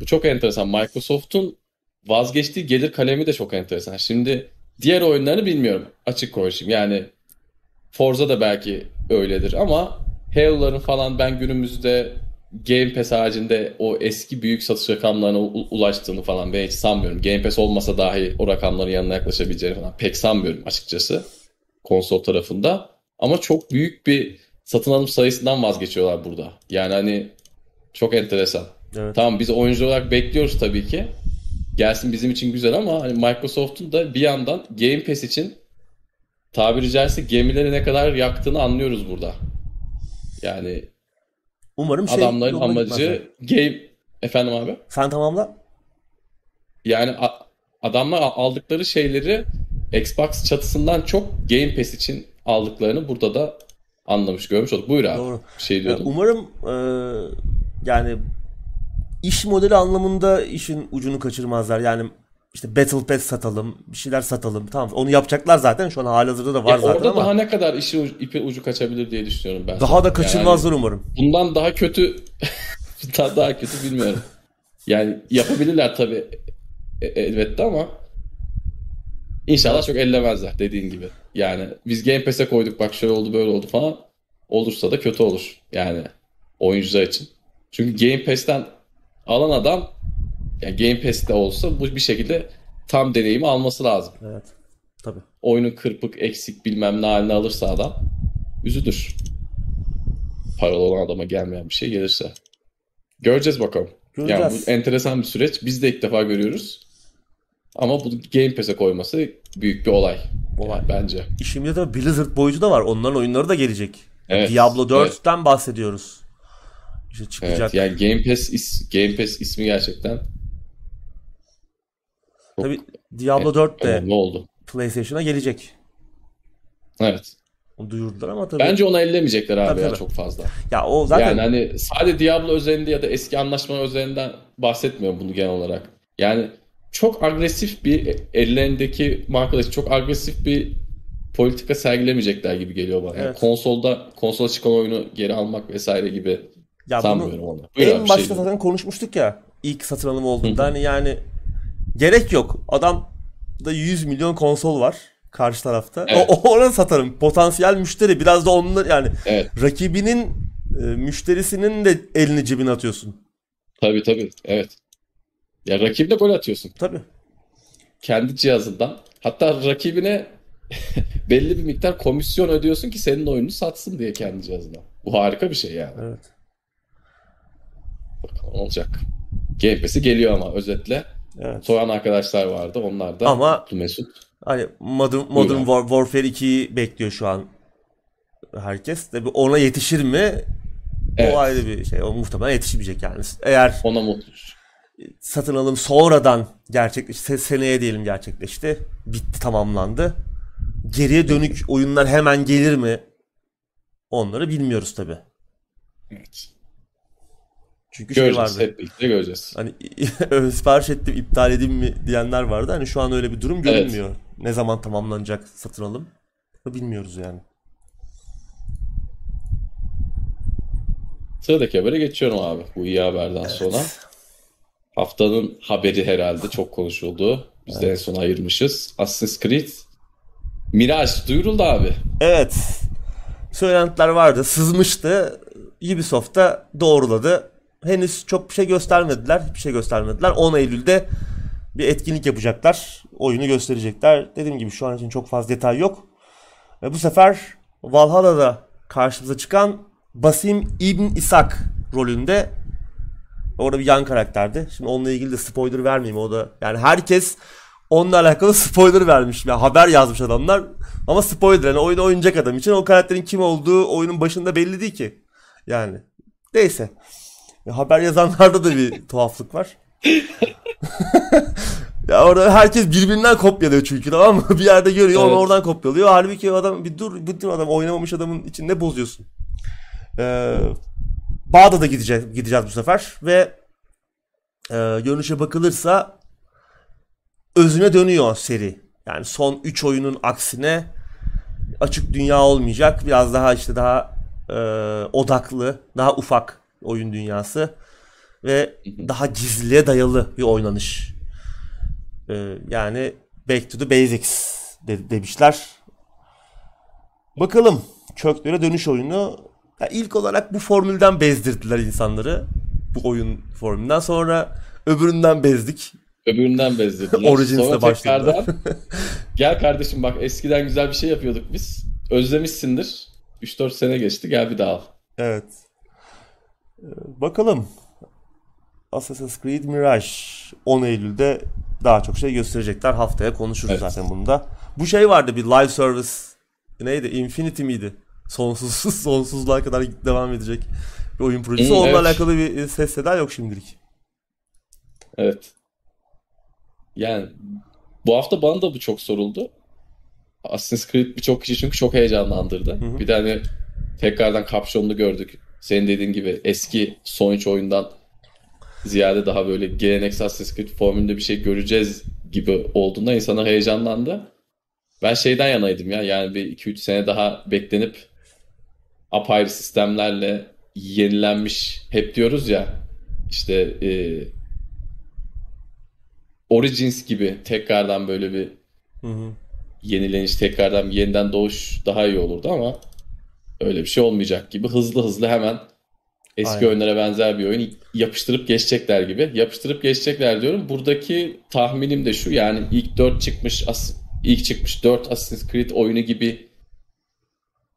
Bu çok enteresan. Microsoft'un vazgeçtiği gelir kalemi de çok enteresan. Şimdi diğer oyunlarını bilmiyorum. Açık konuşayım. Yani Forza da belki öyledir ama Halo'ların falan ben günümüzde Game Pass haricinde o eski büyük satış rakamlarına ulaştığını falan ben hiç sanmıyorum. Game Pass olmasa dahi o rakamların yanına yaklaşabileceğini falan pek sanmıyorum açıkçası konsol tarafında. Ama çok büyük bir satın alım sayısından vazgeçiyorlar burada. Yani hani çok enteresan. Evet. Tamam biz oyuncu olarak bekliyoruz tabii ki. Gelsin bizim için güzel ama hani Microsoft'un da bir yandan Game Pass için tabiri caizse gemileri ne kadar yaktığını anlıyoruz burada. Yani Umarım şey adamların amacı game efendim abi. Sen tamamla. Yani adamlar aldıkları şeyleri Xbox çatısından çok Game Pass için aldıklarını burada da anlamış, görmüş olduk. Buyur abi. Doğru. şey diyordum. Umarım e, yani iş modeli anlamında işin ucunu kaçırmazlar. Yani işte Battle Pass satalım, bir şeyler satalım. Tamam onu yapacaklar zaten. Şu an halihazırda da var ya zaten orada ama. daha ne kadar işi ipi ucu kaçabilir diye düşünüyorum ben. Daha da kaçırmazlar yani, umarım. Bundan daha kötü [LAUGHS] daha, daha kötü bilmiyorum. Yani yapabilirler tabii e, elbette ama inşallah çok ellemezler dediğin gibi. Yani biz Game Pass'e koyduk bak şöyle oldu böyle oldu falan. Olursa da kötü olur yani oyuncular için. Çünkü Game Pass'ten alan adam yani Game Pass'te olsa bu bir şekilde tam deneyimi alması lazım. Evet. Tabii. Oyunun kırpık, eksik bilmem ne haline alırsa adam üzülür. Paralı olan adama gelmeyen bir şey gelirse. Göreceğiz bakalım. Göreceğiz. Yani bu enteresan bir süreç. Biz de ilk defa görüyoruz. Ama bu Game Pass'e koyması büyük bir olay. Olay. Yani bence. İşimde de Blizzard boyutu da var. Onların oyunları da gelecek. Evet. Diablo 4'ten evet. bahsediyoruz. İşte çıkacak. Evet, yani Game Pass is, Game Pass ismi gerçekten Tabi Diablo 4 de oldu? PlayStation'a gelecek. Evet. Onu duyurdular ama tabii. Bence onu ellemeyecekler abi tabii, ya tabii. çok fazla. Ya o zaten yani hani sadece Diablo özelinde ya da eski anlaşma üzerinden bahsetmiyorum bunu genel olarak. Yani çok agresif bir ellerindeki markadaki çok agresif bir politika sergilemeyecekler gibi geliyor bana. Evet. Yani konsolda konsola çıkan oyunu geri almak vesaire gibi ya sanmıyorum onu. Buyur en abi, başta şey zaten konuşmuştuk ya ilk satın alım olduğunda hani yani gerek yok. Adam da 100 milyon konsol var karşı tarafta. Evet. O, ona satarım. Potansiyel müşteri biraz da onun yani evet. rakibinin e, müşterisinin de elini cebine atıyorsun. Tabii tabii. Evet. Ya rakibine gol atıyorsun. Tabii. Kendi cihazından. Hatta rakibine [LAUGHS] belli bir miktar komisyon ödüyorsun ki senin oyunu satsın diye kendi cihazına. Bu harika bir şey yani. Evet. Bakalım olacak. Game Pass'i geliyor ama özetle. Evet. Soran arkadaşlar vardı. Onlar da Ama mutlu mesut. Hani Modern, Modern War, Warfare 2'yi bekliyor şu an herkes. Tabi ona yetişir mi? Evet. O ayrı bir şey. O muhtemelen yetişmeyecek yani. Eğer ona mutlu. Satın alım sonradan gerçekleşti. Seneye diyelim gerçekleşti. Bitti tamamlandı. Geriye dönük oyunlar hemen gelir mi? Onları bilmiyoruz tabi. Evet. Çünkü şey göreceğiz, şey vardı. Hep birlikte göreceğiz. Hani [LAUGHS] sipariş ettim iptal edeyim mi diyenler vardı. Hani şu an öyle bir durum görünmüyor. Evet. Ne zaman tamamlanacak satın alım? Bilmiyoruz yani. Sıradaki habere geçiyorum abi bu iyi haberden evet. sonra. Haftanın haberi herhalde çok konuşuldu. Biz evet. de en son ayırmışız. Assassin's Creed Mirage duyuruldu abi. Evet. Söylentiler vardı. Sızmıştı. Ubisoft da doğruladı henüz çok bir şey göstermediler. Hiçbir şey göstermediler. 10 Eylül'de bir etkinlik yapacaklar. Oyunu gösterecekler. Dediğim gibi şu an için çok fazla detay yok. Ve bu sefer Valhalla'da karşımıza çıkan Basim İbn İshak rolünde orada bir yan karakterdi. Şimdi onunla ilgili de spoiler vermeyeyim o da. Yani herkes onunla alakalı [LAUGHS] spoiler vermiş. Yani haber yazmış adamlar. Ama spoiler yani oyun oynayacak adam için o karakterin kim olduğu oyunun başında belli değil ki. Yani neyse. Ya, haber yazanlarda da bir [LAUGHS] tuhaflık var. [LAUGHS] ya orada herkes birbirinden kopyalıyor çünkü tamam mı? [LAUGHS] Bir yerde görüyor onu Evet. oradan kopyalıyor. Halbuki adam bir dur, bir dur adam oynamamış adamın içinde bozuyorsun. Ee, Bağdat'a gideceğiz, gideceğiz bu sefer ve e, görünüşe bakılırsa özüne dönüyor seri. Yani son 3 oyunun aksine açık dünya olmayacak. Biraz daha işte daha e, odaklı, daha ufak oyun dünyası ve daha gizliliğe dayalı bir oynanış. E, yani Back to the Basics de- demişler. Bakalım köklere dönüş oyunu. Ya ilk olarak bu formülden bezdirdiler insanları. Bu oyun formülünden sonra öbüründen bezdik. Öbüründen bezdirdiler. [LAUGHS] Origins'le başladılar. [LAUGHS] gel kardeşim bak eskiden güzel bir şey yapıyorduk biz. Özlemişsindir. 3-4 sene geçti gel bir daha al. Evet. Bakalım. Assassin's Creed Mirage 10 Eylül'de daha çok şey gösterecekler. Haftaya konuşuruz Evet. zaten bunu da. Bu şey vardı bir live service neydi? Infinity miydi? Sonsuz [LAUGHS] sonsuzluğa kadar devam edecek bir oyun projesi. Hmm, Onunla evet. alakalı bir e, ses seda yok şimdilik. Evet. Yani bu hafta bana da bu çok soruldu. Assassin's Creed birçok kişi çünkü çok heyecanlandırdı. hı. Bir de hani tekrardan kapşonlu gördük. Senin dediğin gibi eski son üç oyundan ziyade daha böyle geleneksel Assassin's Creed formülünde bir şey göreceğiz gibi olduğunda insanlar heyecanlandı. Ben şeyden yanaydım ya yani bir 2-3 sene daha beklenip apayrı sistemlerle yenilenmiş hep diyoruz ya işte e, Origins gibi tekrardan böyle bir Hı hı. yenileniş, tekrardan yeniden doğuş daha iyi olurdu ama öyle bir şey olmayacak gibi hızlı hızlı hemen eski Aynen. oyunlara benzer bir oyun yapıştırıp geçecekler gibi. Yapıştırıp geçecekler diyorum. Buradaki tahminim de şu yani ilk 4 çıkmış as- ilk çıkmış 4 Assassin's Creed oyunu gibi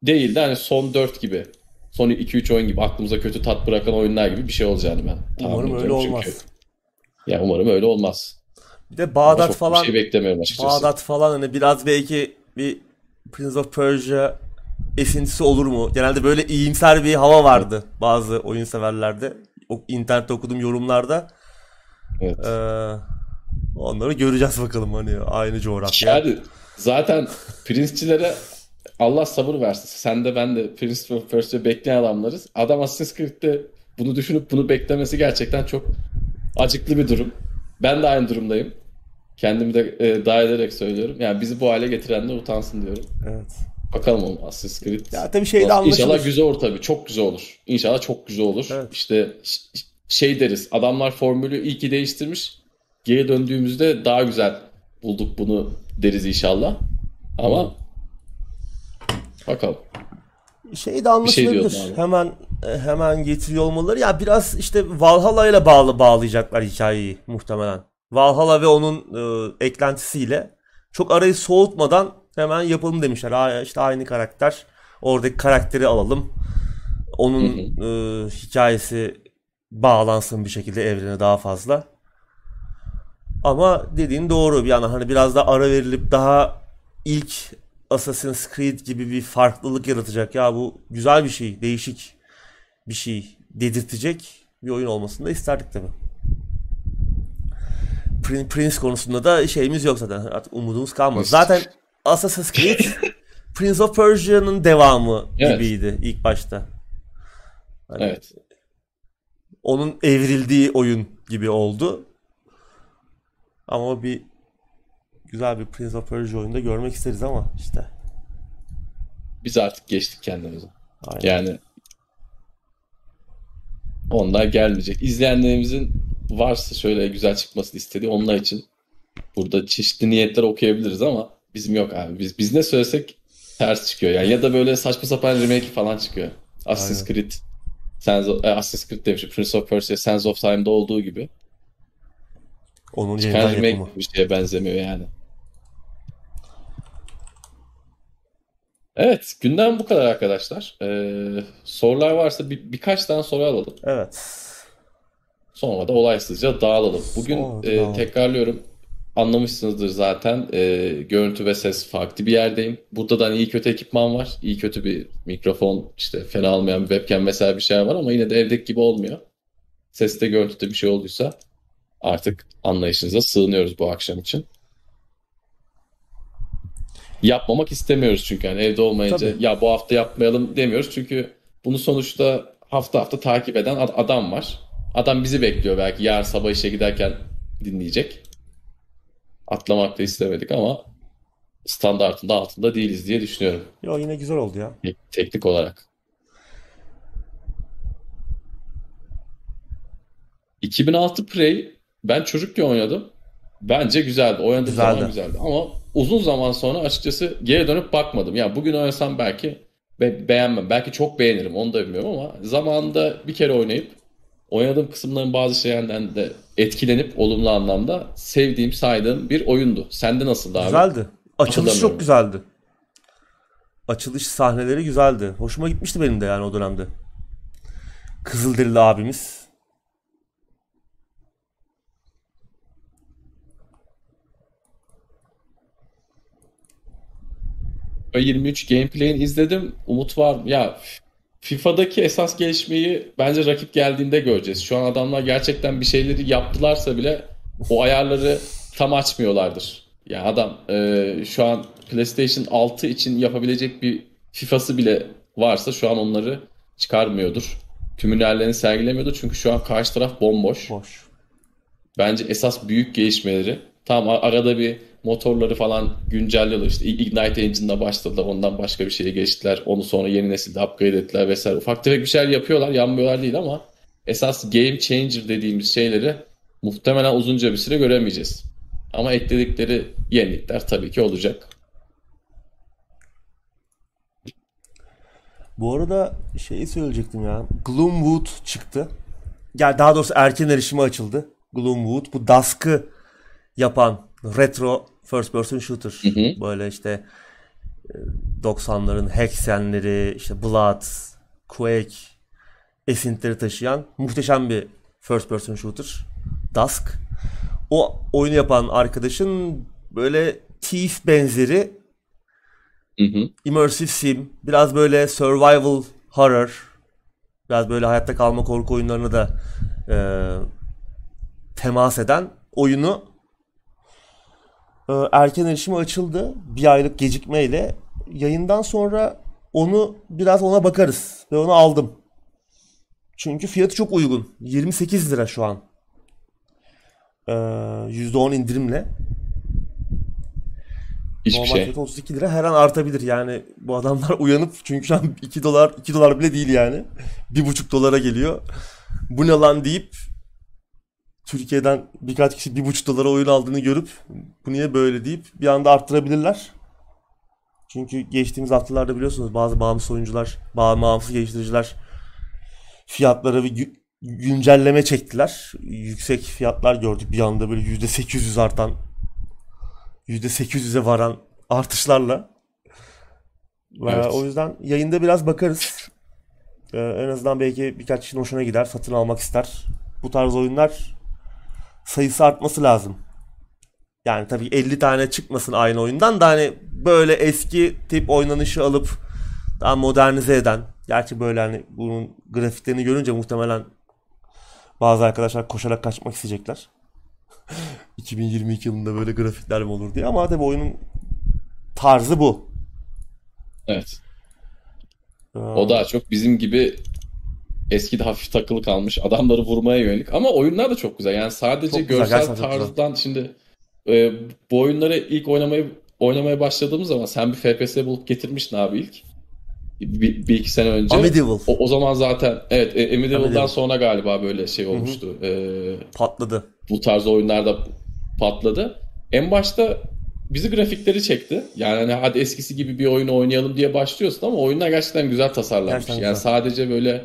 değil de hani son 4 gibi. Son 2-3 oyun gibi aklımıza kötü tat bırakan oyunlar gibi bir şey olacağını ben tahmin Umarım öyle olmaz. çünkü. Ya umarım öyle olmaz. Bir de Bağdat falan şey beklemiyorum açıkçası. Bağdat falan hani biraz belki bir Prince of Persia esintisi olur mu? Genelde böyle iyimser bir hava vardı bazı oyun severlerde. O internette okuduğum yorumlarda. Evet. Ee, onları göreceğiz bakalım hani aynı coğrafya. Yani zaten Prince'çilere Allah sabır versin. Sen de ben de Prince of Persia bekleyen adamlarız. Adam Assassin's Creed'de bunu düşünüp bunu beklemesi gerçekten çok acıklı bir durum. Ben de aynı durumdayım. Kendimi de e, dahil ederek söylüyorum. Yani bizi bu hale getirenler utansın diyorum. Evet. Bakalım o Assassin's Creed. Ya tabii şey de İnşallah anlaşılır. güzel olur tabii. Çok güzel olur. İnşallah çok güzel olur. Evet. İşte şey deriz. Adamlar formülü iyi ki değiştirmiş. Geri döndüğümüzde daha güzel bulduk bunu deriz inşallah. Ama bakalım. Şey de anlaşılabilir. diyordun abi. hemen e, hemen getiriyor olmaları. Ya biraz işte Valhalla ile bağlı bağlayacaklar hikayeyi muhtemelen. Valhalla ve onun e, eklentisiyle çok arayı soğutmadan hemen yapalım demişler. Aa, işte aynı karakter. Oradaki karakteri alalım. Onun e, hikayesi bağlansın bir şekilde evrene daha fazla. Ama dediğin doğru bir yandan hani biraz da ara verilip daha ilk Assassin's Creed gibi bir farklılık yaratacak. Ya bu güzel bir şey, değişik bir şey dedirtecek bir oyun olmasını da isterdik. Prin- Prince konusunda da şeyimiz yok zaten. Artık umudumuz kalmadı. Zaten Assassin's Creed Prince of Persia'nın devamı Evet. gibiydi ilk başta. Hani Evet. onun evrildiği oyun gibi oldu. Ama bir güzel bir Prince of Persia oyunda görmek isteriz ama işte. Biz artık geçtik kendimizi. Aynen. Yani onlar gelmeyecek. İzleyenlerimizin varsa şöyle güzel çıkmasını istediği onlar için burada çeşitli niyetler okuyabiliriz ama bizim yok abi. Biz biz ne söylesek ters çıkıyor yani ya da böyle saçma sapan remake falan çıkıyor. Assassin's Creed Sands of, e, Assassin's Creed demişim. Prince of Persia Sands of Time'da olduğu gibi. Onun Çıkan remake yapımı. bir şeye benzemiyor yani. Evet, gündem bu kadar arkadaşlar. Ee, sorular varsa bir, birkaç tane soru alalım. Evet. Sonra da olaysızca dağılalım. Bugün Sonra e, tekrarlıyorum. Anlamışsınızdır zaten. E, görüntü ve ses farklı bir yerdeyim. Burada da hani iyi kötü ekipman var. İyi kötü bir mikrofon, işte fena almayan bir webcam vesaire bir şeyler var ama yine de evdeki gibi olmuyor. Seste, görüntüde bir şey olduysa artık anlayışınıza sığınıyoruz bu akşam için. Yapmamak istemiyoruz çünkü hani evde olmayınca Tabii. ya bu hafta yapmayalım demiyoruz. Çünkü bunu sonuçta hafta hafta takip eden ad- adam var. Adam bizi bekliyor belki yarın sabah işe giderken dinleyecek. Atlamak da istemedik ama standartın da altında değiliz diye düşünüyorum Yo yine güzel oldu ya. tek- teknik olarak. 2006 Prey ben çocukken oynadım. Bence güzeldi. Oynadığım Güzeldi. zaman güzeldi. Ama uzun zaman sonra açıkçası geri dönüp bakmadım. Ya bugün oynasam belki be- beğenmem. Belki çok beğenirim. Onu da bilmiyorum ama zamanında bir kere oynayıp oynadığım kısımların bazı şeylerden de etkilenip olumlu anlamda sevdiğim, saydığım bir oyundu. Sende nasıldı abi? Güzeldi. Açılış çok güzeldi. Açılış sahneleri güzeldi. Hoşuma gitmişti benim de yani o dönemde. Kızılderili abimiz. FIFA 23 gameplay'ini izledim. Umut var. Ya FIFA'daki esas gelişmeyi bence rakip geldiğinde göreceğiz. Şu an adamlar gerçekten bir şeyleri yaptılarsa bile o ayarları tam açmıyorlardır. Ya adam e, şu an PlayStation 6 için yapabilecek bir FIFA'sı bile varsa şu an onları çıkarmıyordur. Tüm hünerlerini sergilemiyordur. Çünkü şu an karşı taraf bomboş. Boş. Bence esas büyük gelişmeleri tam arada bir motorları falan güncelliyorlar. İşte Ignite Engine'la başladılar. Ondan başka bir şeye geçtiler. Onu sonra yeni nesilde upgrade ettiler vesaire. Ufak tefek bir şeyler yapıyorlar. Yanmıyorlar değil ama esas game changer dediğimiz şeyleri muhtemelen uzunca bir süre göremeyeceğiz. Ama ekledikleri yenilikler tabii ki olacak. Bu arada şeyi söyleyecektim ya. Gloomwood çıktı. Yani daha doğrusu erken erişime açıldı. Gloomwood. Bu Dusk'ı yapan retro first person shooter. hı. Böyle işte e, 90'ların Hexen'leri, işte Blood, Quake esintileri taşıyan muhteşem bir first person shooter. Dusk. O oyunu yapan arkadaşın böyle Thief benzeri Hı hı. immersive sim, biraz böyle survival horror, biraz böyle hayatta kalma korku oyunlarına da e, temas eden oyunu e, erken erişime açıldı. Bir aylık gecikmeyle. Yayından sonra onu biraz ona bakarız ve onu aldım. Çünkü fiyatı çok uygun. 28 lira şu an. E, %10 indirimle. Hiçbir Normal şey. fiyatı 32 lira her an artabilir yani bu adamlar [LAUGHS] uyanıp çünkü şu an 2 dolar 2 dolar bile değil yani. 1,5 dolara geliyor. Bu ne lan deyip Türkiye'den birkaç kişi 1,5 dolara oyun aldığını görüp bu niye böyle deyip bir anda arttırabilirler. Çünkü geçtiğimiz haftalarda biliyorsunuz bazı bağımsız oyuncular, bağımsız geliştiriciler fiyatlara bir gü- güncelleme çektiler. Yüksek fiyatlar gördük bir anda böyle %800 artan %800'e varan artışlarla. Ve Evet. O yüzden yayında biraz bakarız. Ee, en azından belki birkaç kişinin hoşuna gider, satın almak ister. Bu tarz oyunlar sayısı artması lazım. Yani tabii 50 tane çıkmasın aynı oyundan da hani böyle eski tip oynanışı alıp daha modernize eden. Gerçi böyle hani bunun grafiklerini görünce muhtemelen bazı arkadaşlar koşarak kaçmak isteyecekler. [LAUGHS] 2022 yılında böyle grafikler mi olur diye ama tabii oyunun tarzı bu. Evet. Ee, O daha çok bizim gibi eskide hafif takılı kalmış adamları vurmaya yönelik. Ama oyunlar da çok güzel. Yani sadece Çok güzel, görsel çok güzel. tarzdan şimdi e, bu oyunları ilk oynamayı oynamaya başladığımız zaman sen bir FPS bulup getirmiştin abi ilk. Bir, bir iki sene önce. Amedieval O, o zaman zaten evet e, Amedieval. sonra galiba böyle şey olmuştu. E, patladı. bu tarz oyunlarda patladı. En başta bizi grafikleri çekti. Yani hani hadi eskisi gibi bir oyunu oynayalım diye başlıyorsun ama oyunlar gerçekten güzel tasarlanmış. Gerçekten yani güzel. sadece böyle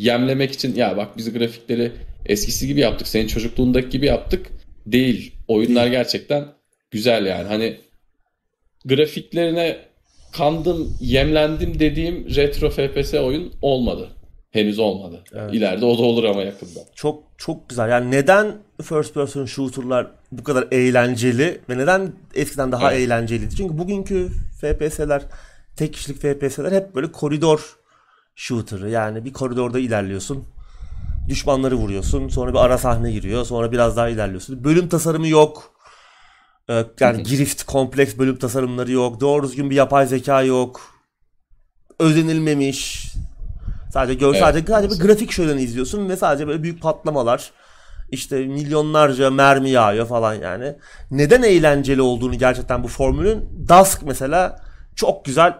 yemlemek için ya bak bizi grafikleri eskisi gibi yaptık, senin çocukluğundaki gibi yaptık değil. Oyunlar gerçekten güzel yani. Hani grafiklerine kandım, yemlendim dediğim retro FPS oyun olmadı. Henüz olmadı. Evet. İleride o da olur ama yakında. Çok çok güzel. Yani neden first person shooter'lar bu kadar eğlenceli ve neden eskiden daha Evet. eğlenceliydi? Çünkü bugünkü FPS'ler, tek kişilik FPS'ler hep böyle koridor shooter'ı. Yani bir koridorda ilerliyorsun. Düşmanları vuruyorsun. Sonra bir ara sahne giriyor. Sonra biraz daha ilerliyorsun. Bölüm tasarımı yok. Ee, Yani girift, kompleks bölüm tasarımları yok. Doğru düzgün bir yapay zeka yok. Özenilmemiş. Sadece gör, Evet, sadece, sadece bir grafik şöleni izliyorsun ve sadece böyle büyük patlamalar. işte milyonlarca mermi yağıyor falan yani. Neden eğlenceli olduğunu gerçekten bu formülün Dusk mesela çok güzel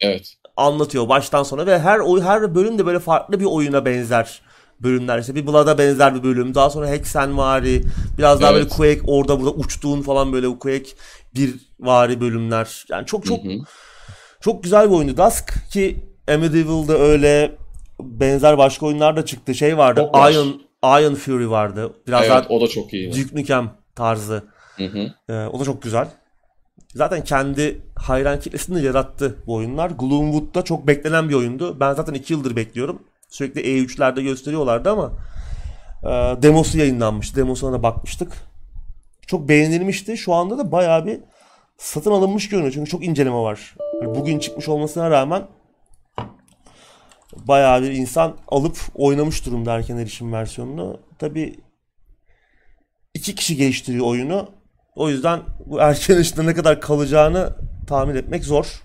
Evet. Anlatıyor baştan sona ve her oy her bölüm de böyle farklı bir oyuna benzer bölümler. İşte bir Blood'a benzer bir bölüm. Daha sonra Hexen vari, biraz daha böyle Evet. Quake orada burada uçtuğun falan böyle Quake bir vari bölümler. Yani çok çok Hı hı. çok güzel bir oyundu Dusk ki Medieval'da öyle benzer başka oyunlar da çıktı. Şey vardı. Çok var. Iron Iron Fury vardı. Biraz Evet daha o da çok iyi. Duke Nukem tarzı. Hı hı. Ee, o da çok güzel. Zaten kendi hayran kitlesini yarattı bu oyunlar. Gloomwood'da çok beklenen bir oyundu. Ben zaten 2 yıldır bekliyorum. Sürekli E3'lerde gösteriyorlardı ama e, demosu yayınlanmıştı. Demosuna da bakmıştık. Çok beğenilmişti. Şu anda da bayağı bir satın alınmış görünüyor. Çünkü çok inceleme var. Yani Bugün çıkmış olmasına rağmen bayağı bir insan alıp oynamış durumda erken erişim versiyonunu. Tabii iki kişi geliştiriyor oyunu. O yüzden bu erken erişimde ne kadar kalacağını tahmin etmek zor.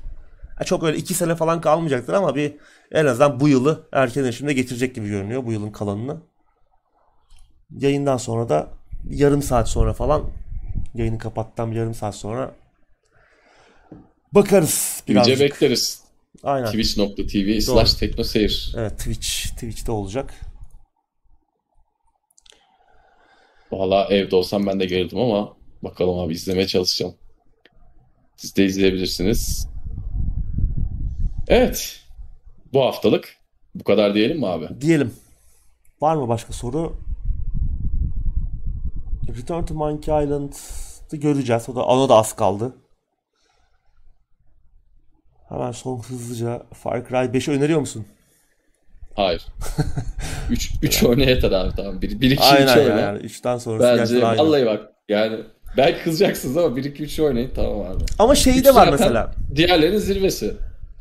Çok öyle iki sene falan kalmayacaktır ama bir en azından bu yılı erken erişimde getirecek gibi görünüyor bu yılın kalanını. Yayından sonra da yarım saat sonra falan yayını kapattan bir yarım saat sonra bakarız İyice birazcık. bekleriz. Aynen. Twitch.tv slash teknoseyir. Evet Twitch Twitch'te olacak. Valla evde olsam ben de gelirdim ama bakalım abi izlemeye çalışacağım. Siz de izleyebilirsiniz. Evet. Bu haftalık bu kadar diyelim mi abi? Diyelim. Var mı başka soru? Return to Monkey Island'ı göreceğiz. O da ona da az kaldı. Hemen son hızlıca Far Cry 5'i öneriyor musun? Hayır. [LAUGHS] 3 3 oyna yeter abi tamam. 1 1 2 3 Aynen yani. 3'ten sonrası Bence vallahi bak yani belki kızacaksınız ama 1 2 3 oynayın tamam abi. Ama şey Üç de var mesela. Diğerlerinin zirvesi.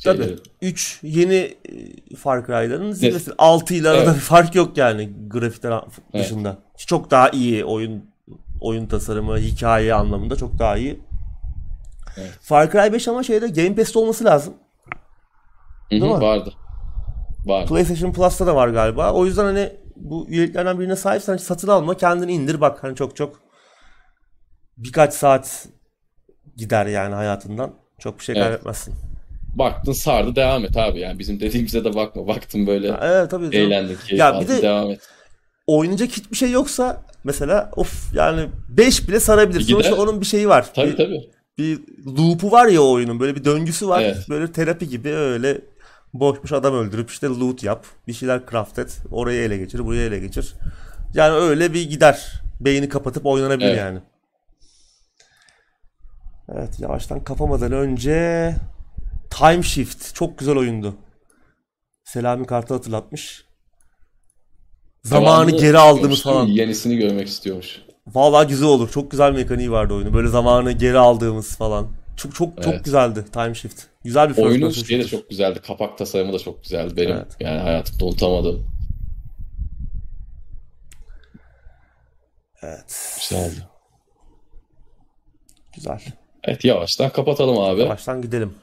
Tabii. Şeylerin. 3 yeni e, Far Cry'ların zirvesi. 6 ile arada Evet. bir fark yok yani grafikler dışında. Çok daha iyi oyun oyun tasarımı, hikaye anlamında çok daha iyi. Evet. Far Cry 5 ama şeyde Game Pass'te olması lazım. Değil mi? vardı. Var. PlayStation Plus'ta da var galiba. O yüzden hani bu üyeliklerden birine sahipsen satın alma, kendini indir bak. Hani çok çok birkaç saat gider yani hayatından. Çok bir şey Evet. kaybetmezsin. Baktın sardı devam et abi yani bizim dediğimize de bakma. Baktın böyle Ha, Evet tabii. canım. eğlendin keyif Ya bir de- devam et. oynayacak hiçbir şey yoksa mesela of yani 5 bile sarabilir. Gider. Sonuçta onun bir şeyi var. Tabii bir, tabii. bir loop'u var ya oyunun. Böyle bir döngüsü var. Evet. Böyle terapi gibi öyle boş boş adam öldürüp işte loot yap. Bir şeyler craft et. Orayı ele geçir, burayı ele geçir. Yani öyle bir gider. Beyni kapatıp oynanabilir Evet. yani. Evet yavaştan kapamadan önce Time Shift çok güzel oyundu. Selami Kart'ı hatırlatmış. Zamanı geri aldığımız falan. Yenisini görmek istiyormuş. Vallahi güzel olur. Çok güzel mekaniği vardı oyunun. Böyle zamanı geri aldığımız falan. Çok çok çok Evet. güzeldi Time Shift. Güzel bir first Oyunun şeyi de çok güzeldi. Kapak tasarımı da çok güzeldi benim. Evet. Yani hayatımda unutamadığım. Evet. Güzeldi. Güzel. Evet yavaştan kapatalım abi. Baştan gidelim.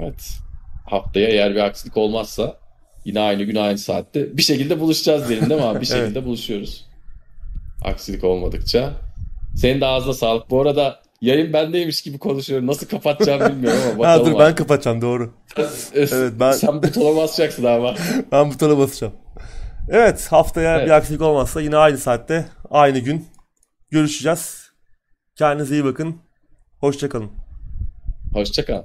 Evet. Haftaya eğer bir aksilik olmazsa yine aynı gün aynı saatte bir şekilde buluşacağız diyelim değil mi abi? Bir [LAUGHS] Evet. şekilde buluşuyoruz. Aksilik olmadıkça. Senin de ağzına sağlık. Bu arada yayın bendeymiş gibi konuşuyorum. Nasıl kapatacağımı bilmiyorum ama [LAUGHS] Ha bakalım dur abi. ben kapatacağım doğru. [LAUGHS] Evet, ben- Sen butona basacaksın ama. Ben butona basacağım. Evet haftaya Evet. bir aksilik olmazsa yine aynı saatte aynı gün görüşeceğiz. Kendinize iyi bakın. Hoşçakalın. Hoşça kal.